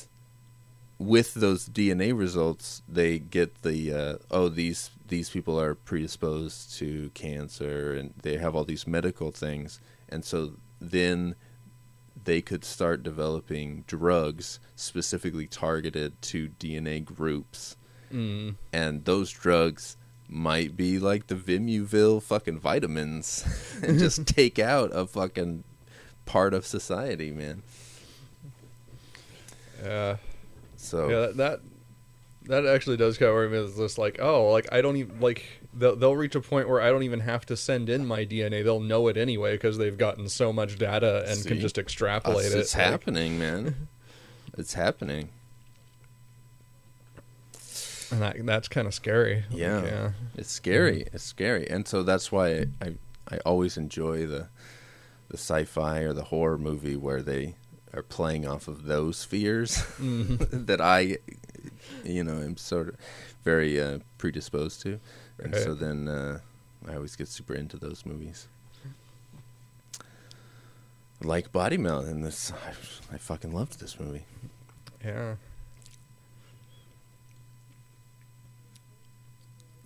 with those DNA results, they get the uh, oh these these people are predisposed to cancer and they have all these medical things, and so then they could start developing drugs specifically targeted to DNA groups, Mm. and those drugs might be like the Vimuville fucking vitamins [laughs] and just [laughs] take out a fucking part of society, man. Yeah. So Yeah, that, that that actually does kind of worry me. It's just like, oh, like I don't even like they'll they'll reach a point where I don't even have to send in my DNA. They'll know it anyway because they've gotten so much data and can just extrapolate it's, it. it's like- happening, man. It's happening. and that, that's kind of scary. Like, Yeah. yeah. It's scary. It's scary, and so that's why I, I always enjoy the the sci-fi or the horror movie where they are playing off of those fears [laughs] that I, you know, am sort of very uh, predisposed to, and so then uh, I always get super into those movies. Like Body Melt, and this I, I fucking loved this movie. Yeah.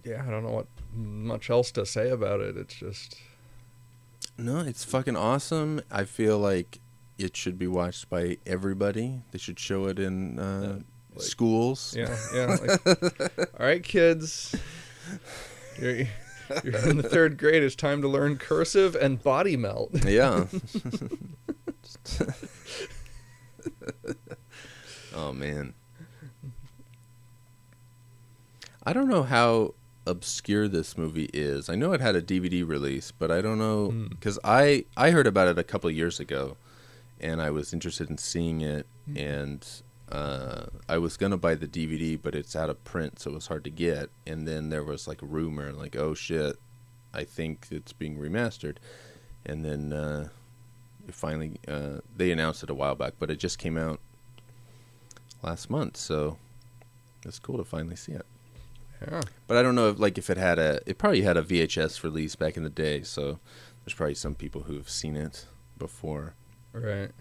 Yeah, I don't know what much else to say about it. It's just No, it's fucking awesome. I feel like it should be watched by everybody. They should show it in uh, like- schools. yeah, yeah. [laughs] Like, all right, kids, you're, you're in the third grade. It's time to learn cursive and body melt. [laughs] Yeah. [laughs] oh man. I don't know how obscure this movie is. I know it had a DVD release, but I don't know Hmm. because I I heard about it a couple of years ago, and I was interested in seeing it, and uh, I was gonna buy the DVD, but it's out of print, so it was hard to get. And then there was like a rumor, like, "Oh shit, I think it's being remastered." And then uh, it finally, uh, they announced it a while back, but it just came out last month, so it's cool to finally see it. Yeah. But I don't know if like if it had a, it probably had a VHS release back in the day, so there's probably some people who have seen it before. Right.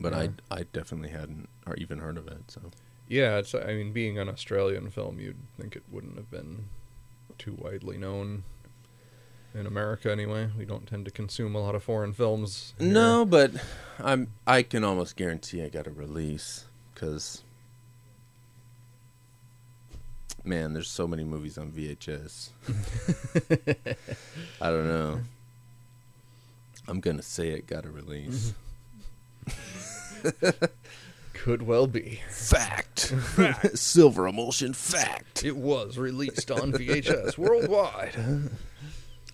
But Yeah. I, I definitely hadn't or even heard of it. So Yeah, it's. I mean, being an Australian film, you'd think it wouldn't have been too widely known in America. Anyway, we don't tend to consume a lot of foreign films. here. no, but I'm I can almost guarantee I got a release because man, there's so many movies on VHS. [laughs] I don't know. I'm gonna say it got a release. Mm-hmm. [laughs] could well be. Fact. [laughs] Silver emulsion fact. It was released on VHS worldwide. [laughs]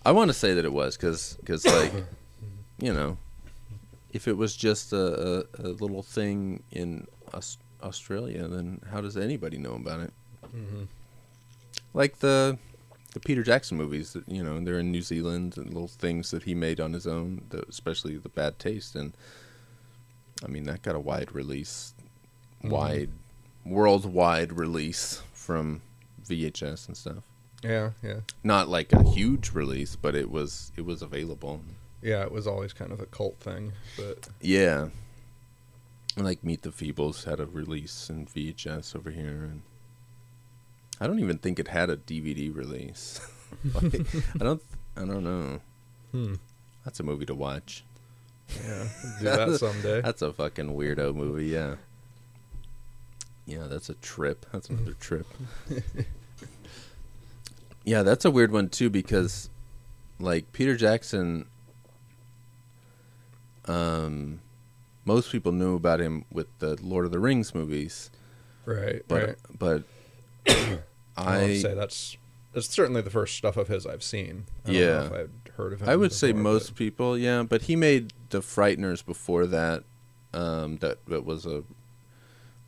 I want to say that it was because like [coughs] you know if it was just a, a, a little thing in Aus- Australia, then how does anybody know about it? Mhm. Like the the Peter Jackson movies, that you know, they're in New Zealand and little things that he made on his own, the, especially the Bad Taste, and I mean that got a wide release, wide worldwide release from VHS and stuff. Yeah, yeah, Not like a huge release, but it was it was available. yeah. It was always kind of a cult thing, but Yeah. Like Meet the Feebles had a release in VHS over here and I don't even think it had a DVD release. [laughs] like, I don't I don't know. hmm. That's a movie to watch. Yeah, do [laughs] that someday. That's a fucking weirdo movie, yeah. Yeah, that's a trip. That's another trip. [laughs] yeah, that's a weird one too because like Peter Jackson um most people knew about him with the Lord of the Rings movies, Right, but right. but [coughs] I would I say that's that's certainly the first stuff of his I've seen. I Yeah. Know if I'd heard of him. I would say most but- people, yeah, but he made the Frighteners before that. Um, that that was a.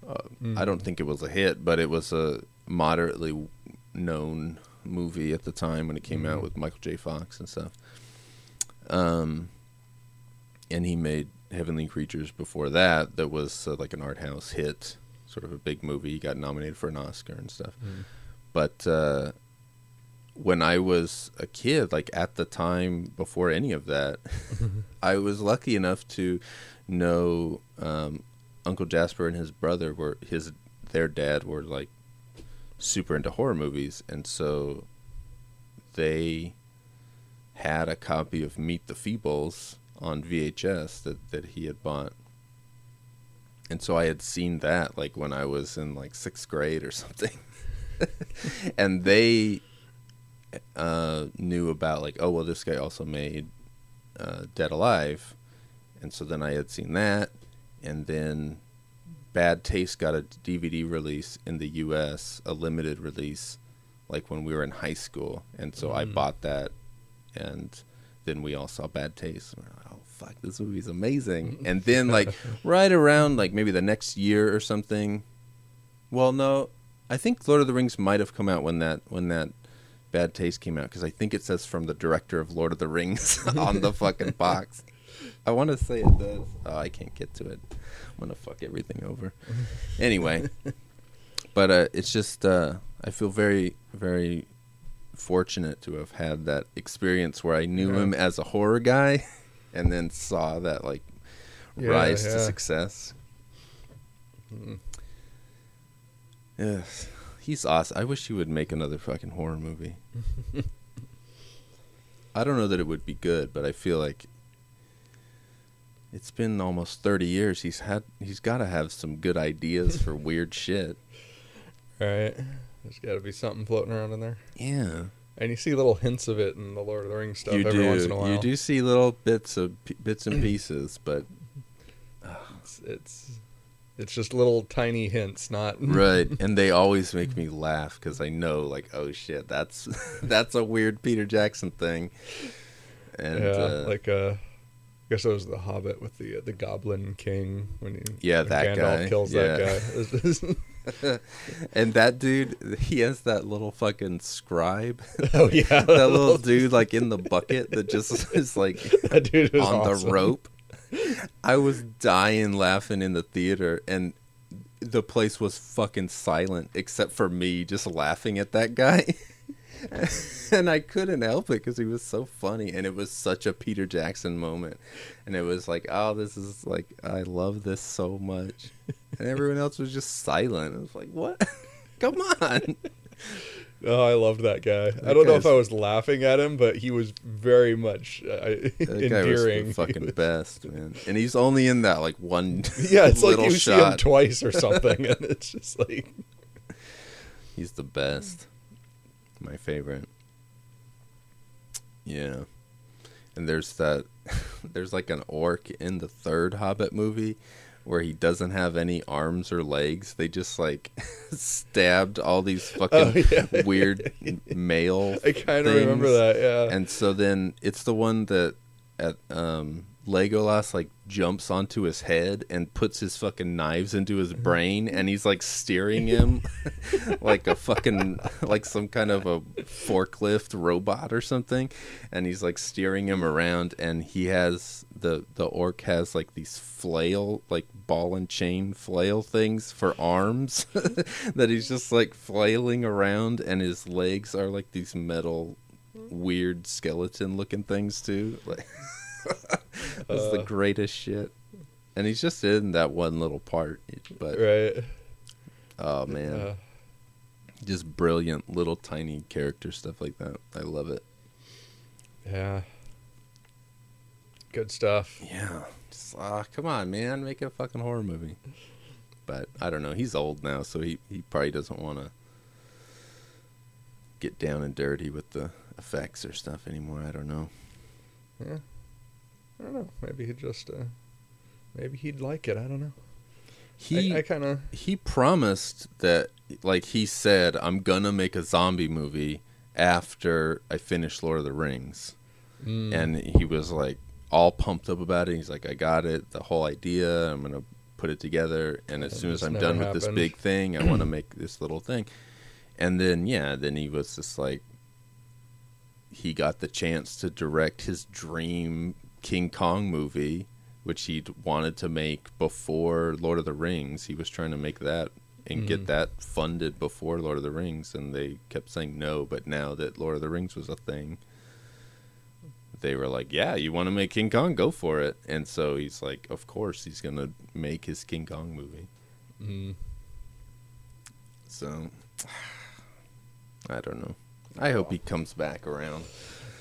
Uh, Mm. I don't think it was a hit, but it was a moderately known movie at the time when it came out Mhm. with Michael J. Fox and stuff. Um, and he made Heavenly Creatures before that. That was uh, like an art house hit, sort of a big movie. He got nominated for an Oscar and stuff. Mm. But uh, when I was a kid, like at the time before any of that, [laughs] I was lucky enough to know um, Uncle Jasper and his brother were his their dad were like super into horror movies, and so they had a copy of Meet the Feebles on VHS that that he had bought. And so I had seen that like when I was in like sixth grade or something. [laughs] and they uh, knew about like, oh well, this guy also made uh, Dead Alive, and so then I had seen that, and then Bad Taste got a DVD release in the U.S., a limited release, like when we were in high school, and so I Mm. bought that, and then we all saw Bad Taste. And we're like, oh fuck, this movie's amazing. [laughs] and then like right around like maybe the next year or something. Well, no, I think Lord of the Rings might have come out when that when that Bad Taste came out because I think it says from the director of Lord of the Rings [laughs] on the fucking box. I want to say it does. Oh, I can't get to it. I'm gonna fuck everything over. Anyway, but uh, it's just uh, I feel very very fortunate to have had that experience where I knew Yeah. him as a horror guy, [laughs] and then saw that like Yeah, rise to success. Mm. Yes, he's awesome. I wish he would make another fucking horror movie. [laughs] I don't know that it would be good, but I feel like it's been almost 30 years. He's had he's got to have some good ideas for [laughs] weird shit. Right. There's got to be something floating around in there. Yeah. And you see little hints of it in the Lord of the Rings stuff you every do. once in a while. You do see little bits of p- bits and pieces, but It's, it's it's just little tiny hints, not [laughs] right, and they always make me laugh cuz I know like oh shit, that's [laughs] that's a weird Peter Jackson thing. And yeah, uh, like uh, I guess it was the Hobbit with the uh, the Goblin King when he Yeah, when that Gandalf guy. kills Yeah. that guy. [laughs] and that dude, he has that little fucking scribe. oh yeah, that little dude, like in the bucket, that just is like that dude on awesome. the rope. I was dying laughing in the theater, and the place was fucking silent except for me just laughing at that guy. [laughs] and I couldn't help it because he was so funny, and it was such a Peter Jackson moment. And it was like, oh, this is like, I love this so much. And everyone else was just silent. I was like, what? [laughs] Come on. [laughs] Oh, I loved that guy. I don't know if I was laughing at him, but he was very much uh, That endearing. the [laughs] fucking was- best, man. And he's only in that like one [laughs] Yeah, it's [laughs] like little you see him shot. twice or something, and it's just like He's the best. My favorite. Yeah. And there's that there's like an orc in the third Hobbit movie where he doesn't have any arms or legs. They just like [laughs] stabbed all these fucking Oh, [laughs] yeah. weird [laughs] male I kind of remember that. Yeah, And so then it's the one that at um Legolas like jumps onto his head and puts his fucking knives into his brain and he's like steering him like a fucking like some kind of a forklift robot or something and he's like steering him around and he has the the orc has like these flail like ball and chain flail things for arms [laughs] that he's just like flailing around and his legs are like these metal weird skeleton looking things too. [laughs] Like [laughs] that's the Uh. greatest shit. And he's just in that one little part but right. oh man. Uh, just brilliant little tiny character stuff like that. I love it. Yeah, good stuff. yeah just ah, come on man make a fucking horror movie but i don't know he's old now so he, he probably doesn't want to get down and dirty with the effects or stuff anymore i don't know Yeah. I don't know. Maybe he just, uh, maybe he'd like it. I don't know. he I, I kind of. he promised that like he said i'm gonna make a zombie movie after i finish lord of the rings Mm. and he was like all pumped up about it. He's like i got it the whole idea i'm gonna put it together and as And soon as i'm done with this big thing i want [clears throat] to make this little thing. And then yeah then he was just like he got the chance to direct his dream king kong movie which he wanted to make before lord of the rings. He was trying to make that and get Mhm. that funded before lord of the rings and they kept saying no but now that lord of the rings was a thing they were like, "Yeah, you want to make King Kong? Go for it." And so he's like, "Of course, he's gonna make his King Kong movie." Mm. So I don't know. I hope he comes back around.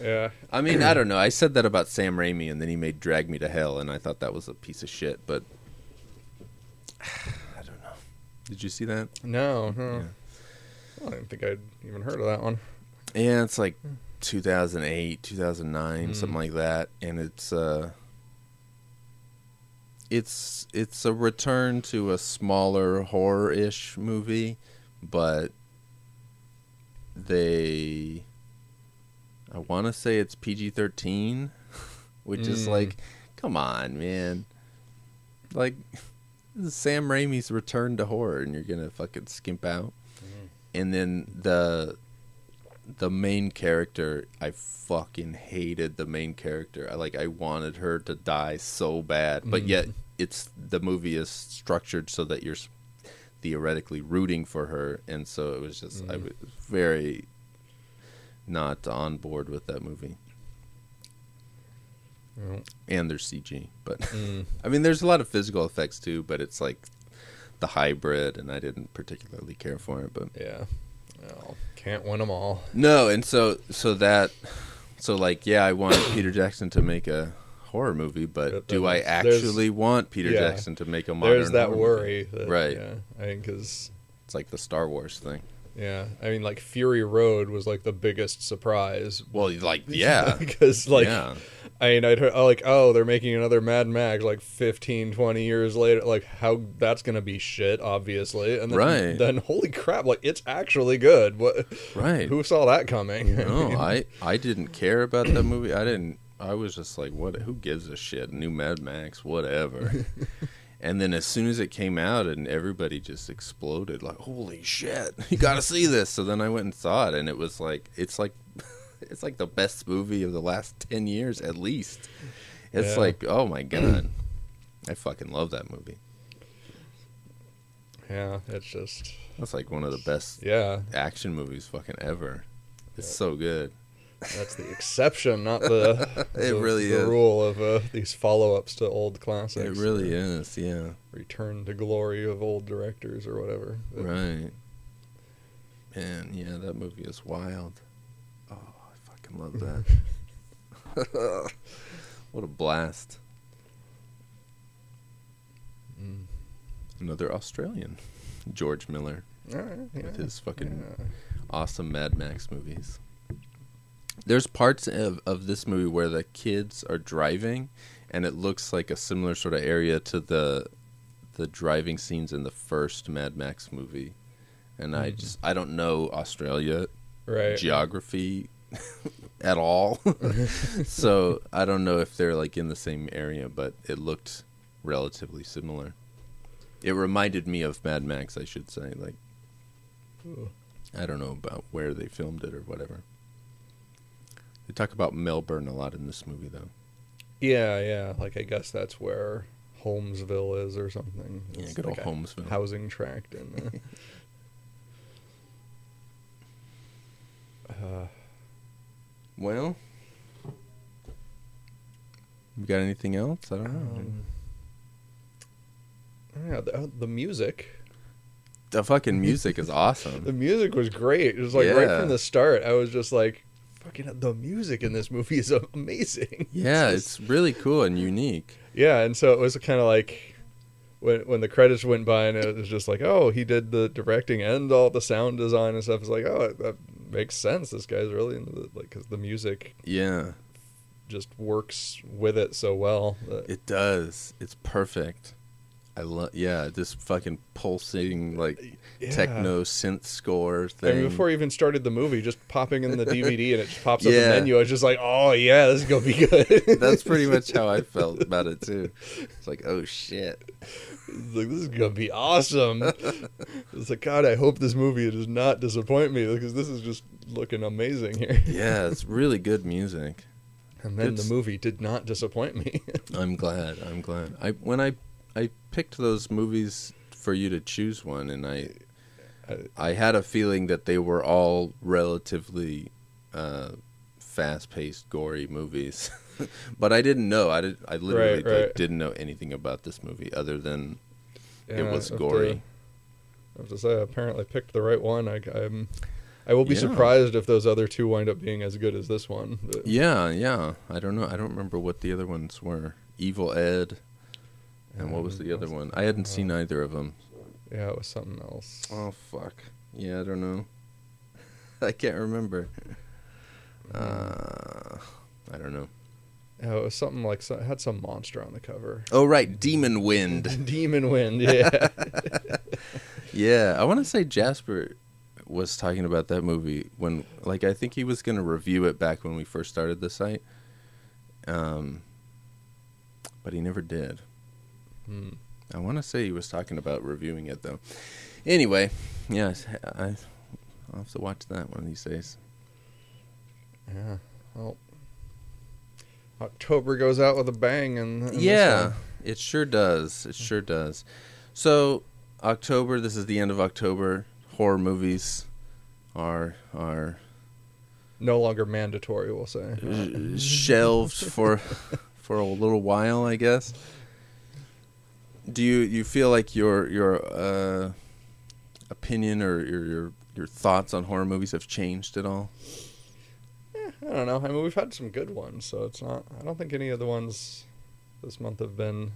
Yeah. I mean, I don't know. I said that about Sam Raimi, and then he made Drag Me to Hell, and I thought that was a piece of shit. But [sighs] I don't know. Did you see that? No, no. Yeah. I didn't think I'd even heard of that one. Yeah, it's like 2008, 2009, Mm. something like that, and it's uh it's it's a return to a smaller horror-ish movie, but they I want to say it's PG-13, [laughs] which is Mm. like come on, man. Like this is Sam Raimi's return to horror and you're going to fucking skimp out. And then the the main character, I fucking hated the main character. I like I wanted her to die so bad, but yet Mm. it's the movie is structured so that you're theoretically rooting for her, and so it was just I Mm. was very not on board with that movie. Well, And there's CG, but [laughs] mm. I mean there's a lot of physical effects too, but it's like the hybrid, and I didn't particularly care for it, but Yeah. Well, can't win them all. No, and so so that so like yeah, I want [coughs] Peter Jackson to make a horror movie, but do I actually want Peter yeah. Jackson to make a modern? Movie? There's that worry. That, right? Yeah. I think because It's like the Star Wars thing. Yeah, I mean like Fury Road was like the biggest surprise. Well, like [laughs] yeah, because like yeah, I mean I'd heard like oh they're making another Mad Max like 15, 20 years later. Like how that's gonna be shit, obviously. And then, Right. then holy crap, like it's actually good. What? right. Who saw that coming? [laughs] no, I I didn't care about that movie. I didn't. I was just like, what? Who gives a shit? New Mad Max, whatever. [laughs] and then as soon as it came out, and everybody just exploded, like, holy shit, [laughs] you got to see this. So then I went and saw it, and it was like, it's like, [laughs] it's like the best movie of the last ten years at least. It's Yeah. like, oh my god, I fucking love that movie. Yeah, it's just That's like one of the best yeah. action movies fucking ever. It's so good. That's the exception, not the. [laughs] It the- really the is. rule of uh, these follow-ups to old classics. It really is, yeah. Return to glory of old directors or whatever. But Right. Man, yeah, that movie is wild. Oh, I fucking love that. [laughs] [laughs] what a blast. Mm. Another Australian, George Miller, All right, yeah, with his fucking yeah. awesome Mad Max movies. There's parts of, of this movie where the kids are driving, and it looks like a similar sort of area to the the driving scenes in the first Mad Max movie. And I mm-hmm. just I don't know Australia right. geography [laughs] at all. [laughs] so I don't know if they're like in the same area, but it looked relatively similar. It reminded me of Mad Max, I should say. Like Ooh. I don't know about where they filmed it or whatever. They talk about Melbourne a lot in this movie, though. Yeah, yeah. Like I guess that's where Homesville is or something. Yeah, It's good like old a Homesville. Housing tract in. Uh, [laughs] uh, Well, you got anything else? I don't know. um, yeah, the, uh, the music. the fucking music is awesome. [laughs] The music was great. It was like right from the start. I was just like, "Fucking the music in this movie is [laughs] amazing." Yeah, It's it's really cool and unique. Yeah, and so it was kind of like when when the credits went by, and it was just like, oh, he did the directing and all the sound design and stuff. It's like, oh, that makes sense. This guy's really into the, like because the music Yeah, just works with it so well. it does. It's perfect. I love. Yeah, this fucking pulsating like Yeah. techno synth score I thing. mean, before I even started the movie, just popping in the [laughs] DVD and it just pops up the menu. I was just like, oh yeah, this is gonna be good. That's pretty much how I felt about it too. It's like, oh shit. Like this is gonna be awesome. [laughs] it's like God, I hope this movie does not disappoint me because this is just looking amazing here. Yeah, it's really good music. And then It's- the movie did not disappoint me. I'm glad. I'm glad. I when I I picked those movies for you to choose one, and I I had a feeling that they were all relatively uh, fast-paced, gory movies, [laughs] but I didn't know. I did. I literally Right, right. like, didn't know anything about this movie other than it was gory. To, I have to say, I apparently picked the right one. I, I'm, I will be Yeah. surprised if those other two wind up being as good as this one. But Yeah, yeah. I don't know. I don't remember what the other ones were. Evil Ed, and what was the other one? I hadn't seen either of them. yeah, it was something else. Oh fuck. Yeah, I don't know. [laughs] I can't remember. Uh, I don't know. Yeah, it was something like it had some monster on the cover. Oh right, Demon Wind. [laughs] Demon Wind. Yeah. [laughs] yeah, I want to say Jasper was talking about that movie when, like, I think he was going to review it back when we first started the site. Um, but he never did. Hmm. I want to say he was talking about reviewing it though. Anyway, yes, I, I'll have to watch that one of these days. Yeah. Well, October goes out with a bang, and, and yeah, it sure does. It sure does. So October, this is the end of October. Horror movies are are no longer mandatory. We'll say. shelved for [laughs] for a little while, I guess. Do you you feel like your your uh, opinion or your, your your thoughts on horror movies have changed at all? I don't know. I mean, we've had some good ones, so it's not. I don't think any of the ones this month have been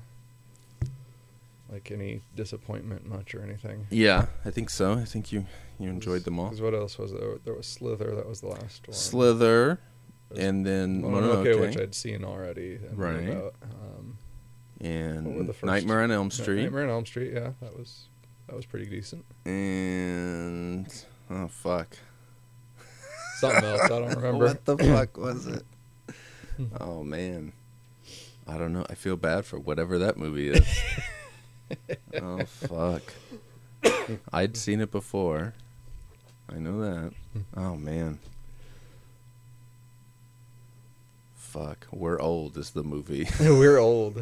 like any disappointment much or anything. Yeah, I think so. I think you you enjoyed them all. Because what else was there? There was Slither. That was the last one. Slither, and then Mononoke, Mononoke, which I'd seen already. and Right. Um, and Nightmare on Elm Street, Nightmare on Elm Street. Yeah, that was that was pretty decent. and oh fuck, [laughs] Something else I don't remember. what the fuck was it? Hmm. oh man, I don't know. I feel bad for whatever that movie is. [laughs] oh fuck. I'd seen it before. I know that. Hmm. Oh man. Fuck. We're old is the movie. [laughs] We're old. [laughs]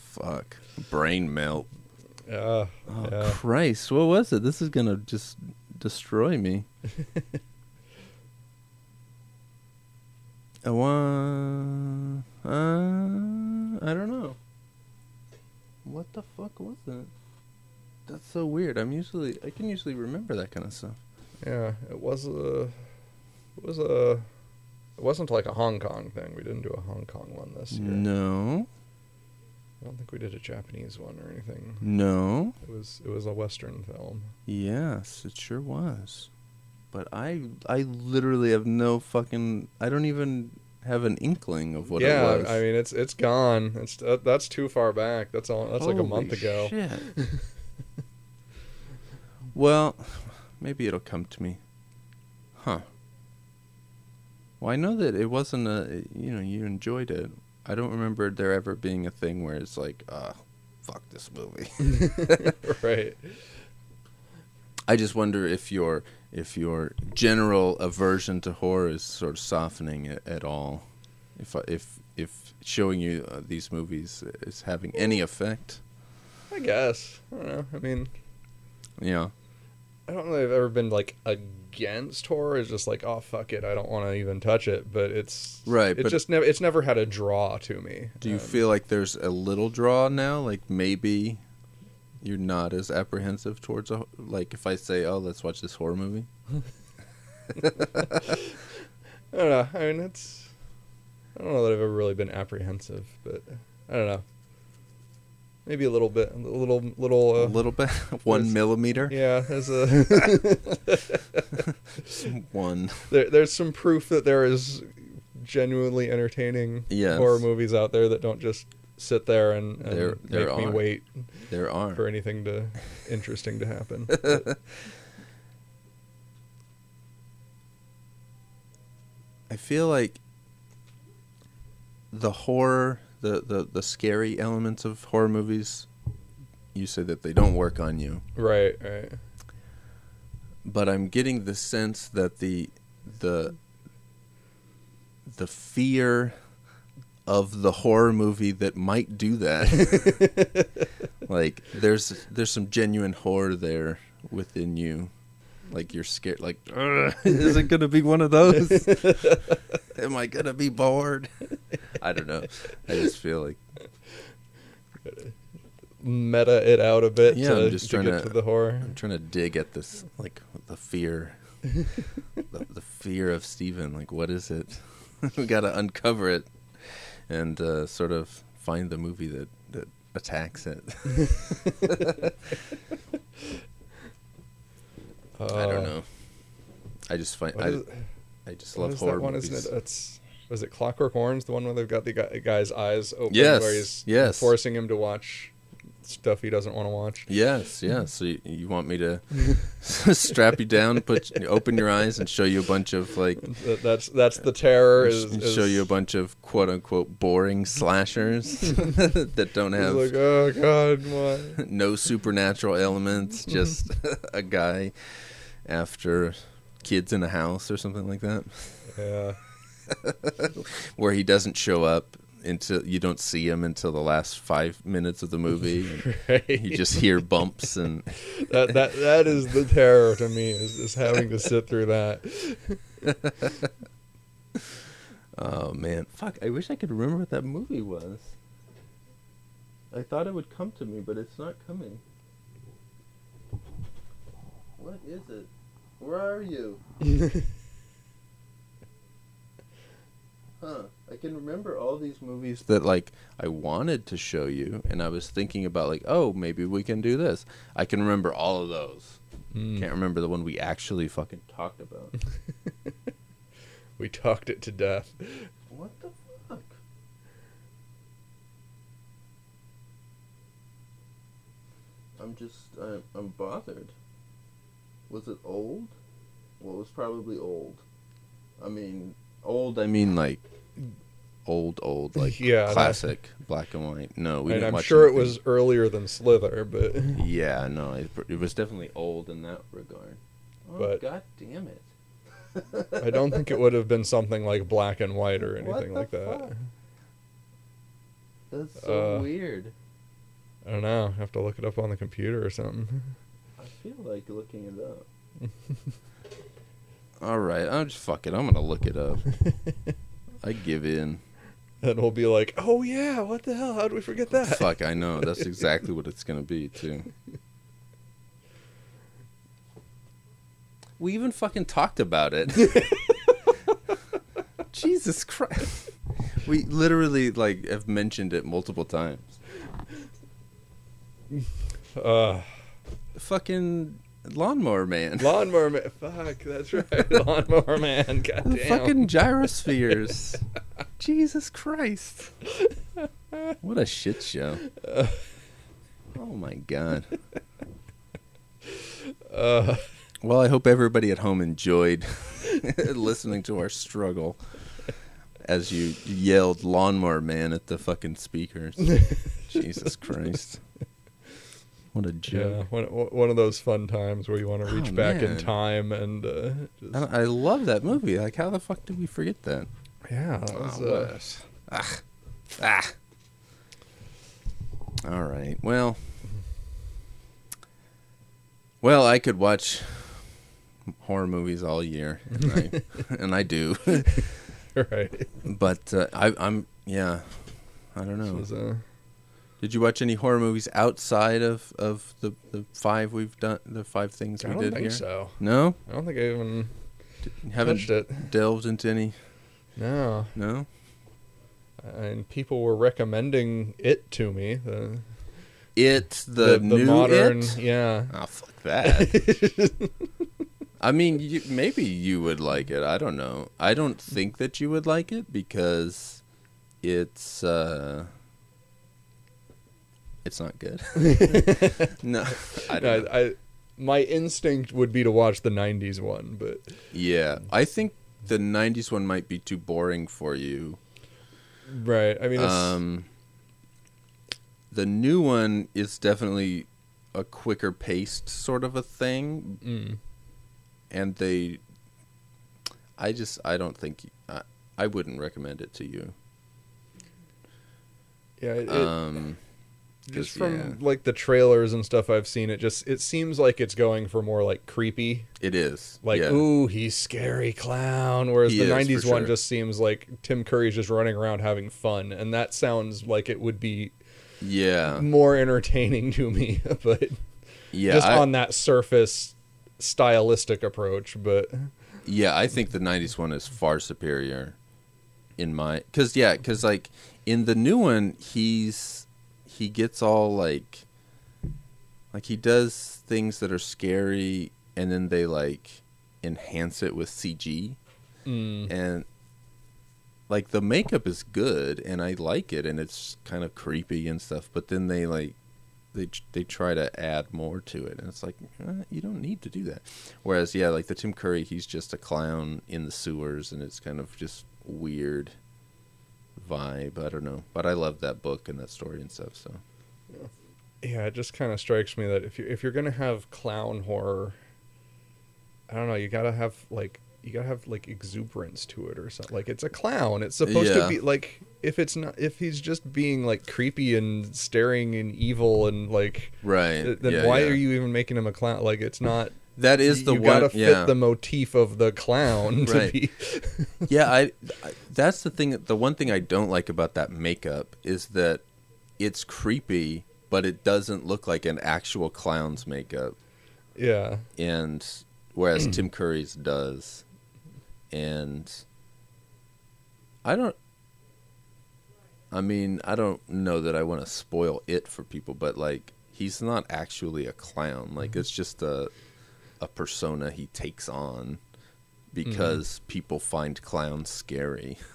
Fuck. Brain melt. yeah. Oh yeah. Christ, what was it? This is gonna just destroy me. [laughs] I want. Uh, I don't know. What the fuck was that? That's so weird. I'm usually I can usually remember that kind of stuff. Yeah, it was a, it was a, it wasn't like a Hong Kong thing. We didn't do a Hong Kong one this year. No, I don't think we did a Japanese one or anything. no. It was it was a Western film. Yes, it sure was. But I I literally have no fucking I don't even have an inkling of what yeah, it was. Yeah, I mean it's it's gone. It's that, that's too far back. That's all. That's like a month Holy ago. shit. [laughs] well, maybe it'll come to me. Huh. Well, I know that it wasn't a. You know, you enjoyed it. I don't remember there ever being a thing where it's like, uh, fuck this movie. [laughs] [laughs] right. I just wonder if your if your general aversion to horror is sort of softening it at all. If I- if if showing you uh, these movies is having any effect. I guess. I don't know. I mean, Yeah. I don't know if I've ever been like against horror. It's just like, oh fuck it, I don't want to even touch it. But it's Right, It's but- just never. It's never had a draw to me. Do you Um, feel like there's a little draw now? Like maybe you're not as apprehensive towards a like if I say, "Oh, let's watch this horror movie." [laughs] [laughs] I don't know. I mean, it's. I don't know that I've ever really been apprehensive, but I don't know. Maybe a little bit, a little, little. Uh, a little bit, [laughs] one there's- millimeter, Yeah, there's a. [laughs] one. there, there's some proof that there is genuinely entertaining Yes. horror movies out there that don't just sit there and, and There- there make me wait There are. for anything to interesting to happen. [laughs] I feel like the horror, the, the the scary elements of horror movies. You say that they don't work on you. right, right. but I'm getting the sense that the the the fear of the horror movie that might do that. [laughs] like there's there's some genuine horror there within you. Like you're scared like [laughs] is it going to be one of those? [laughs] Am I going to be bored? [laughs] I don't know. I just feel like Meta it out a bit Yeah, to, I'm just to trying get to- to the horror. I'm trying to dig at this, like the fear, the, the fear of Steven. Like, what is it? we got to uncover it and uh, sort of find the movie that that attacks it. I don't Uh, know. I just find I, is, I just love is horror that one? movies. Isn't it? It's was it Clockwork Orange, the one where they've got the guy, guy's eyes open, Yes, where he's yes. forcing him to watch stuff he doesn't want to watch. Yes, yes. So you, you want me to [laughs] [laughs] strap you down, put open your eyes, and show you a bunch of like that's that's the terror. Is, is show you a bunch of quote unquote boring slashers [laughs] that don't have like, oh god, why? no supernatural elements, just a guy after kids in a house or something like that, Yeah, [laughs] where he doesn't show up until you don't see him until the last five minutes of the movie. [laughs] right. You just hear bumps and [laughs] that that that is the terror to me is, is having to sit through that. oh man, fuck! I wish I could remember what that movie was. I thought it would come to me, but it's not coming. What is it? Where are you? Huh. I can remember all these movies that like I wanted to show you and I was thinking about like, oh, maybe we can do this. I can remember all of those. Mm. Can't remember the one we actually fucking talked about. [laughs] We talked it to death. what the fuck? I'm just I'm, I'm bothered. Was it old? Well, it was probably old. I mean, old. I mean like old, old, like [laughs] Yeah, that- classic black and white. No, we and I'm sure it was earlier than Slither, but [laughs] Yeah, no, it, it was definitely old in that regard. Oh, But- god damn it! I don't think it would have been something like black and white or anything like that. fuck? That's so Uh, weird. I don't know. Have to look it up on the computer or something. [laughs] I feel like looking it up. [laughs] All right, I'm just fuck it. I'm gonna look it up. [laughs] I give in. And we'll be like, "Oh yeah, what the hell? How did we forget that?" [laughs] Fuck, I know. That's exactly what it's gonna be too. We even fucking talked about it. Jesus Christ. We literally like have mentioned it multiple times. Uh, Fucking lawnmower man. [laughs] lawnmower man. Fuck, that's right. [laughs] lawnmower man. God The damn. fucking gyrospheres. [laughs] Jesus Christ. What a shit show. Oh my god. Uh, Well, I hope everybody at home enjoyed listening to our struggle as you yelled lawnmower man at the fucking speakers. Jesus Christ. What a yeah, joke. one, one of those fun times where you want to reach Oh, back in time and uh, just, And I love that movie. Like, how the fuck did we forget that? yeah, that was, Oh, uh. Ah. Ah. All right. Well. Well, I could watch horror movies all year, and I, [laughs] and I do. right. but uh, I, I'm yeah. I don't This know. was, uh, Did you watch any horror movies outside of, of the, the five we've done? The five things I we don't did think here. so. No, I don't think I even haven't touched it. delved into any. No, No. and people were recommending it to me. The It the, new modern, it. yeah. Oh fuck that. [laughs] I mean, you, maybe you would like it. I don't know. I don't think that you would like it because it's uh it's not good. [laughs] no, I don't No. I, my instinct would be to watch the '90s one, but Yeah, I think the '90s one might be too boring for you. right. I mean, Um, the new one is definitely a quicker paced sort of a thing, mm, and they i just i don't think i, I wouldn't recommend it to you yeah. It, um just from yeah, like the trailers and stuff I've seen, it just it seems like it's going for more like creepy, it is like yeah. ooh he's scary clown. Whereas He the '90s one sure. just seems like Tim Curry's just running around having fun, and that sounds like it would be yeah more entertaining to me. [laughs] but yeah just I, on that surface stylistic approach, but yeah i think the 90s one is far superior in my because yeah because like in the new one he's he gets all like like he does things that are scary and then they like enhance it with cg mm, and like the makeup is good and I like it and it's kind of creepy and stuff but then they like they they try to add more to it and it's like eh, you don't need to do that. Whereas yeah like the Tim Curry he's just a clown in the sewers and it's kind of just weird vibe I don't know but I love that book and that story and stuff so yeah, it just kind of strikes me that if you if you're gonna have clown horror, I don't know, you gotta have like you gotta have like exuberance to it or something. Like it's a clown. It's supposed Yeah. to be like if it's not if he's just being like creepy and staring and evil and like right th- then yeah, why yeah. are you even making him a clown? Like it's not. That is the you one gotta fit yeah the motif of the clown to Right. be. [laughs] yeah, I, I that's the thing the one thing I don't like about that makeup is that it's creepy but it doesn't look like an actual clown's makeup yeah. and whereas [clears throat] Tim Curry's does and I don't I mean, I don't know that I want to spoil it for people, but like he's not actually a clown. Like it's just a a persona he takes on because people find clowns scary. [laughs]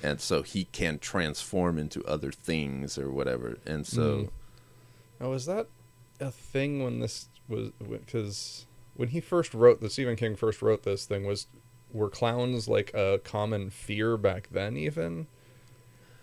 And so he can transform into other things or whatever. And so Mm. Oh, was that a thing when this was because when he first wrote the Stephen King first wrote this thing was were clowns like a common fear back then even?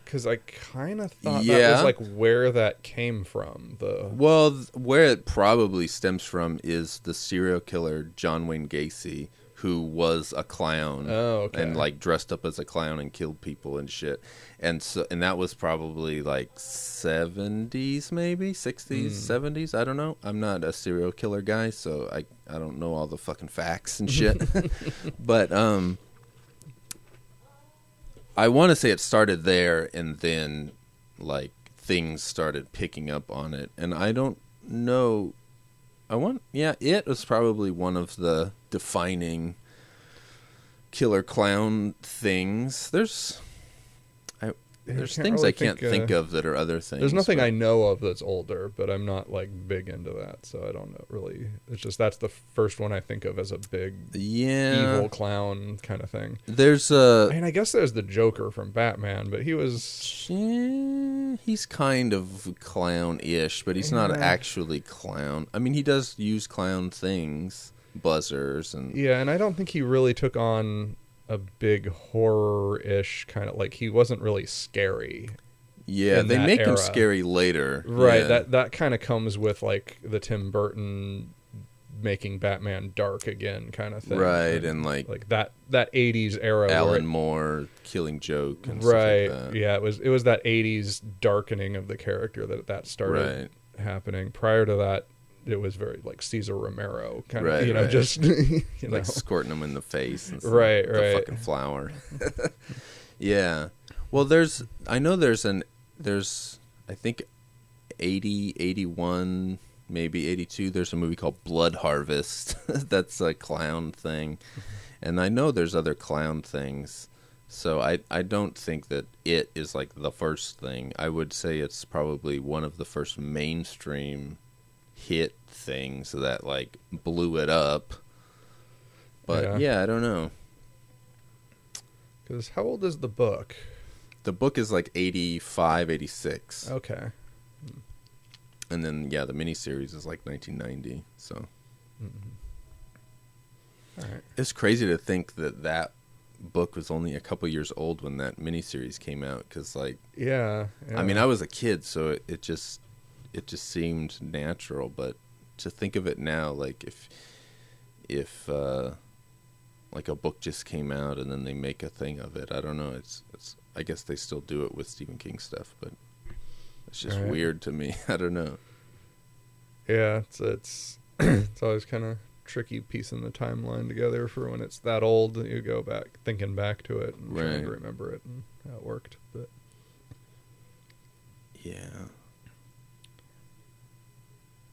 Because I kind of thought that was like where that came from. The Well, th- where it probably stems from is the serial killer John Wayne Gacy, who was a clown Oh, okay. and like dressed up as a clown and killed people and shit. And so, and that was probably like seventies, maybe sixties, Hmm. seventies. I don't know. I'm not a serial killer guy, so I I don't know all the fucking facts and shit. [laughs] [laughs] but um, I want to say it started there, and then like things started picking up on it, and I don't know. I want, yeah, it was probably one of the defining killer clown things. There's, there's things really I can't think, think, uh, of that are other things. There's nothing but- I know of that's older, but I'm not like big into that, so I don't know really. It's just that's the first one I think of as a big Yeah, evil clown kind of thing. there's a. I mean, I guess there's the Joker from Batman, but he was Yeah, he's kind of clown-ish, but he's not actually clown. I mean, he does use clown things, buzzers, and yeah, and I don't think he really took on a big horror-ish kind of like he wasn't really scary. yeah, they make him scary later. Right, Yeah. that that kind of comes with like the Tim Burton making Batman dark again kind of thing. right, and like, like that that 80s era Alan it- Moore killing joke, and right Stuff like yeah it was it was that 80s darkening of the character that that started Right. happening prior to that it was very like Cesar Romero kind of you know right. just [laughs] [laughs] you know. like squirting him in the face, and stuff, Right, the fucking flower. [laughs] yeah, well, there's I know there's an there's I think 80, 81, maybe 82 there's a movie called blood harvest. That's a clown thing. And i know there's other clown things. So i i don't think that it is like the first thing. I would say it's probably one of the first mainstream hit things that like blew it up. But Yeah. yeah, i don't know. Because how old is the book? The book is like 85 86 okay. And then yeah the miniseries is like 1990 so. Mm-hmm. All right. It's crazy to think that that book was only a couple years old when that miniseries came out. Because like, yeah, I mean. I was a kid, so it, it just it just seemed natural. But to think of it now, like if if uh, like a book just came out and then they make a thing of it, I don't know. It's it's. I guess they still do it with Stephen King stuff, but it's just Right. weird to me. [laughs] I don't know. yeah it's it's [clears throat] it's always kind of tricky piecing the timeline together for when it's that old that you go back thinking back to it and trying to remember it and how it worked but Yeah.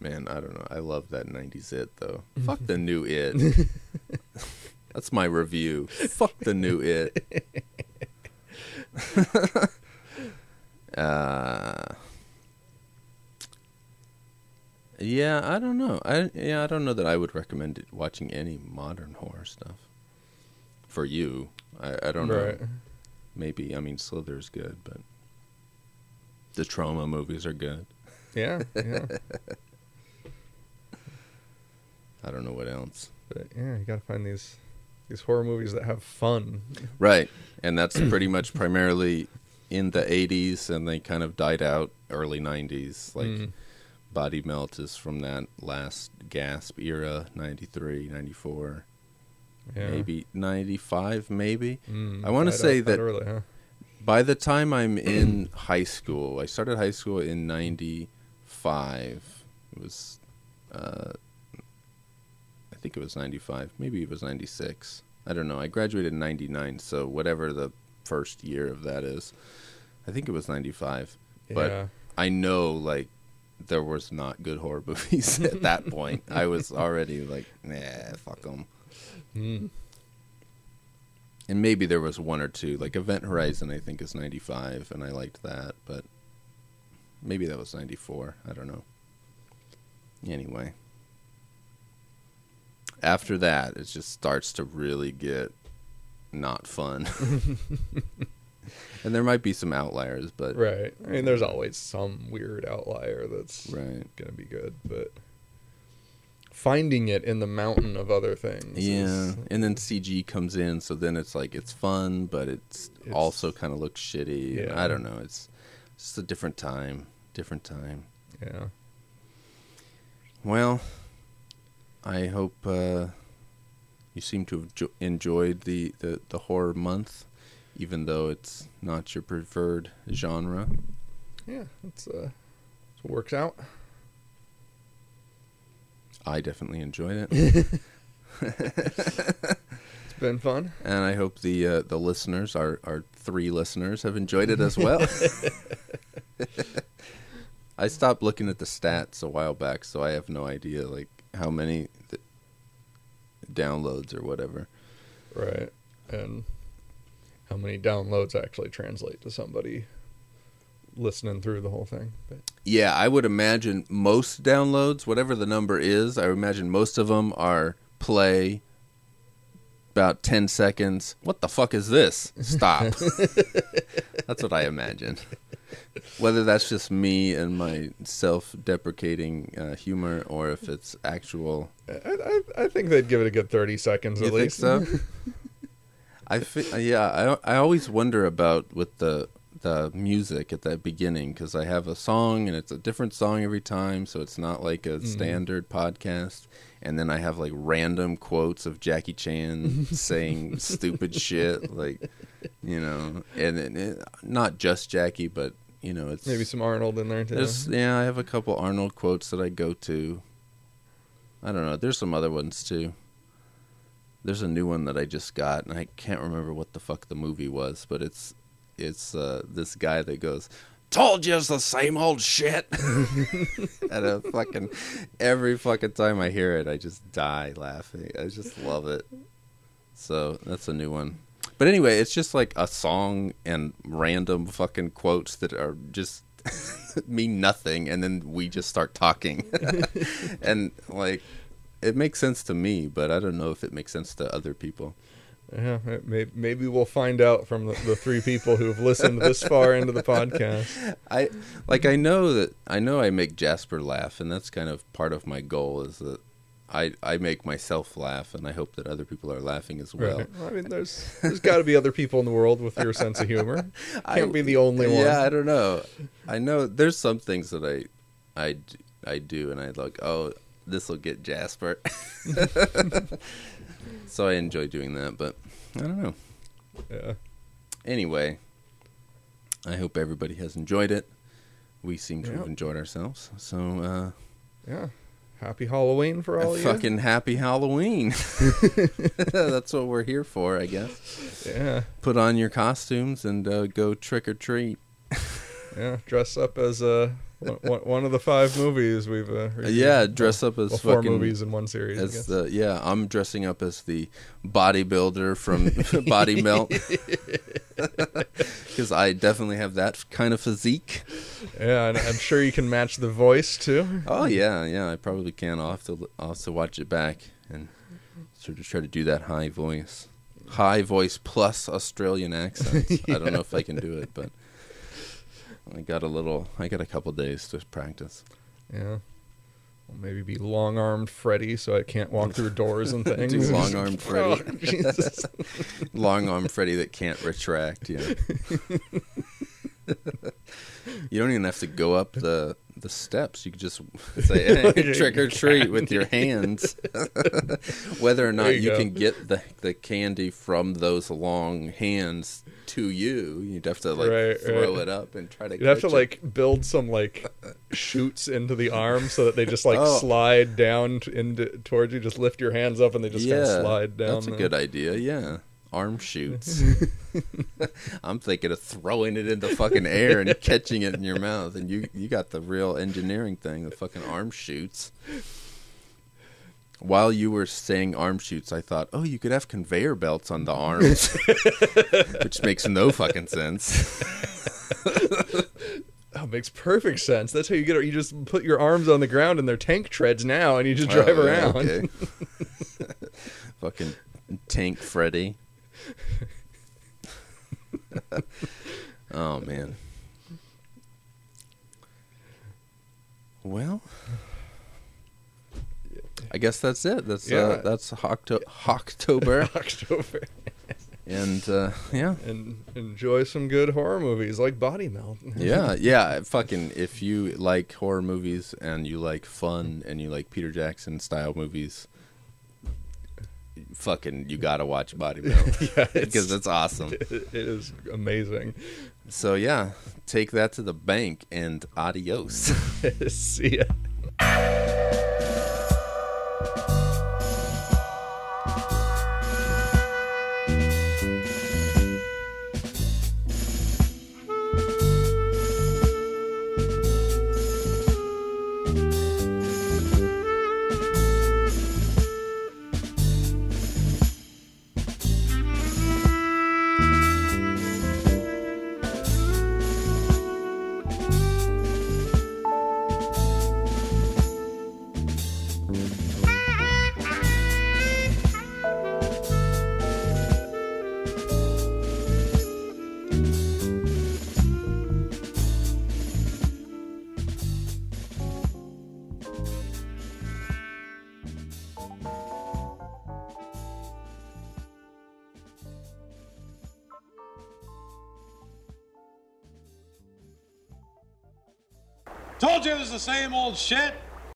Man, I don't know. I love that 90s it though. Fuck the new it. [laughs] That's my review. Fuck the new [laughs] it. [laughs] uh Yeah, I don't know. I yeah, I don't know that I would recommend it, watching any modern horror stuff. For you, I, I don't right know. Maybe I mean Slither's good, but the Troma movies are good. yeah yeah I don't know what else. but yeah you gotta find these these horror movies that have fun Right. And that's [clears throat] pretty much primarily in the 80s and they kind of died out early 90s. Like Mm. Body Melt is from that last gasp era, 93, 94, yeah maybe 95 maybe. Mm, I wanna say that- early, huh? By the time I'm in [clears throat] high school, I started high school in 95. It was uh I think it was 95. Maybe it was 96. I don't know. I graduated in 99, so whatever the first year of that is. I think it was 95. But I know like there was not good horror [laughs] movies at that [laughs] point. I was already like, nah, fuck them. Mm. And maybe there was one or two, like Event Horizon, I think is 95, and I liked that, but maybe that was 94. I don't know. Anyway. After that, it just starts to really get not fun. [laughs] [laughs] and there might be some outliers, but. right i mean there's always some weird outlier that's Right. gonna be good but finding it in the mountain of other things. Yeah, is- and then CG comes in, so then it's like it's fun, but it's, It's- also kind of looks shitty. Yeah. I don't know. It's just a different time. Different time. yeah. Well, I hope uh, you seem to have jo- enjoyed the, the, the horror month, even though it's not your preferred genre. Yeah, it's uh, it works out. I definitely enjoyed it, [laughs] It's been fun. and I hope the uh, the listeners, our our three listeners, have enjoyed it as well. [laughs] [laughs] I stopped looking at the stats a while back, so I have no idea like how many th- downloads or whatever. Right. And how many downloads actually translate to somebody listening through the whole thing. But Yeah, I would imagine most downloads, whatever the number is, I would imagine most of them are play about 10 seconds. What the fuck is this? Stop. [laughs] that's what I imagine. Whether that's just me and my self deprecating uh, humor or if it's actual. I, I, I think they'd give it a good 30 seconds You at think least. so? [laughs] I fi- yeah, I I always wonder about with the the music at that beginning because I have a song and it's a different song every time, so it's not like a mm-hmm. standard podcast. And then I have like random quotes of Jackie Chan [laughs] saying stupid shit, like you know, and, and it, not just Jackie, but you know, it's Maybe some Arnold in there too. yeah, I have a couple Arnold quotes that I go to. I don't know. There's some other ones too. There's a new one that I just got, and I can't remember what the fuck the movie was, but it's it's uh, this guy that goes, "Told you it's the same old shit." [laughs] and a fucking every fucking time I hear it, I just die laughing. I just love it. So that's a new one. But anyway, it's just like a song and random fucking quotes that are just [laughs] mean nothing, and then we just start talking, [laughs] and like it makes sense to me, but I don't know if it makes sense to other people. Yeah, maybe, maybe we'll find out from the, the three people who've listened this far into the podcast. [laughs] I like I know that I know I make Jasper laugh, and that's kind of part of my goal is that I I make myself laugh, and I hope that other people are laughing as well. Right. I mean, there's there's got to be other people in the world with your sense of humor. [laughs] I can't I- be the only one. Yeah, I don't know. I know there's some things that I I I do, and I like oh this will get Jasper. [laughs] so I enjoy doing that, but I don't know. Yeah. Anyway, I hope everybody has enjoyed it. We seem to Yeah. have enjoyed ourselves. So uh Yeah. Happy Halloween for all of you. fucking happy Halloween. [laughs] [laughs] That's what we're here for, I guess. Yeah. Put on your costumes and uh, go trick or treat. Yeah. Dress up as uh, one, one- of the five movies we've uh, yeah, dress up as well, four fucking movies in one series. I as guess. the yeah. I'm dressing up as the bodybuilder from [laughs] Body Melt [laughs] because I definitely have that kind of physique. Yeah, and I'm sure you can match the voice too. Oh yeah, yeah. I probably can. I'll have to I'll have to watch it back and sort of try to do that high voice, high voice plus Australian accent. [laughs] I don't know if I can do it, but I got a little. I got a couple days to practice. Yeah. Well, maybe be long armed Freddy so I can't walk through [laughs] doors and things. Do long-armed [laughs] Oh, Freddy. Jesus. [laughs] long armed Freddy that can't retract. Yeah. you don't even have to go up the the steps. You could just say hey, trick or treat with your hands. Whether or not There you, you can get the the candy from those long hands to you, you'd have to like Right, throw right. it up and try to. You'd have to it. like build some like shoots into the arm so that they just like [laughs] Oh. slide down into towards you. Just lift your hands up and they just kind of slide down. That's a there. good idea. Yeah. Arm shoots. [laughs] [laughs] I'm thinking of throwing it in the fucking air and catching it in your mouth, and you you got the real engineering thing, the fucking arm shoots. While you were saying arm shoots, I thought, oh, you could have conveyor belts on the arms, [laughs] which makes no fucking sense. [laughs] Oh, makes perfect sense. That's how you get it. You just put your arms on the ground and they're tank treads now, and you just drive Oh, yeah, around. okay. [laughs] fucking tank Freddy. oh man. Well, I guess that's it. That's Yeah. uh, that's Hocto- [laughs] October, [laughs] October. and uh, yeah, and enjoy some good horror movies like Body Melt. [laughs] yeah, yeah. Fucking, if you like horror movies and you like fun and you like Peter Jackson style movies, fucking, you gotta watch Body Melt yeah, it's, because it's awesome. it it is amazing. So yeah, take that to the bank and adios. See ya. Told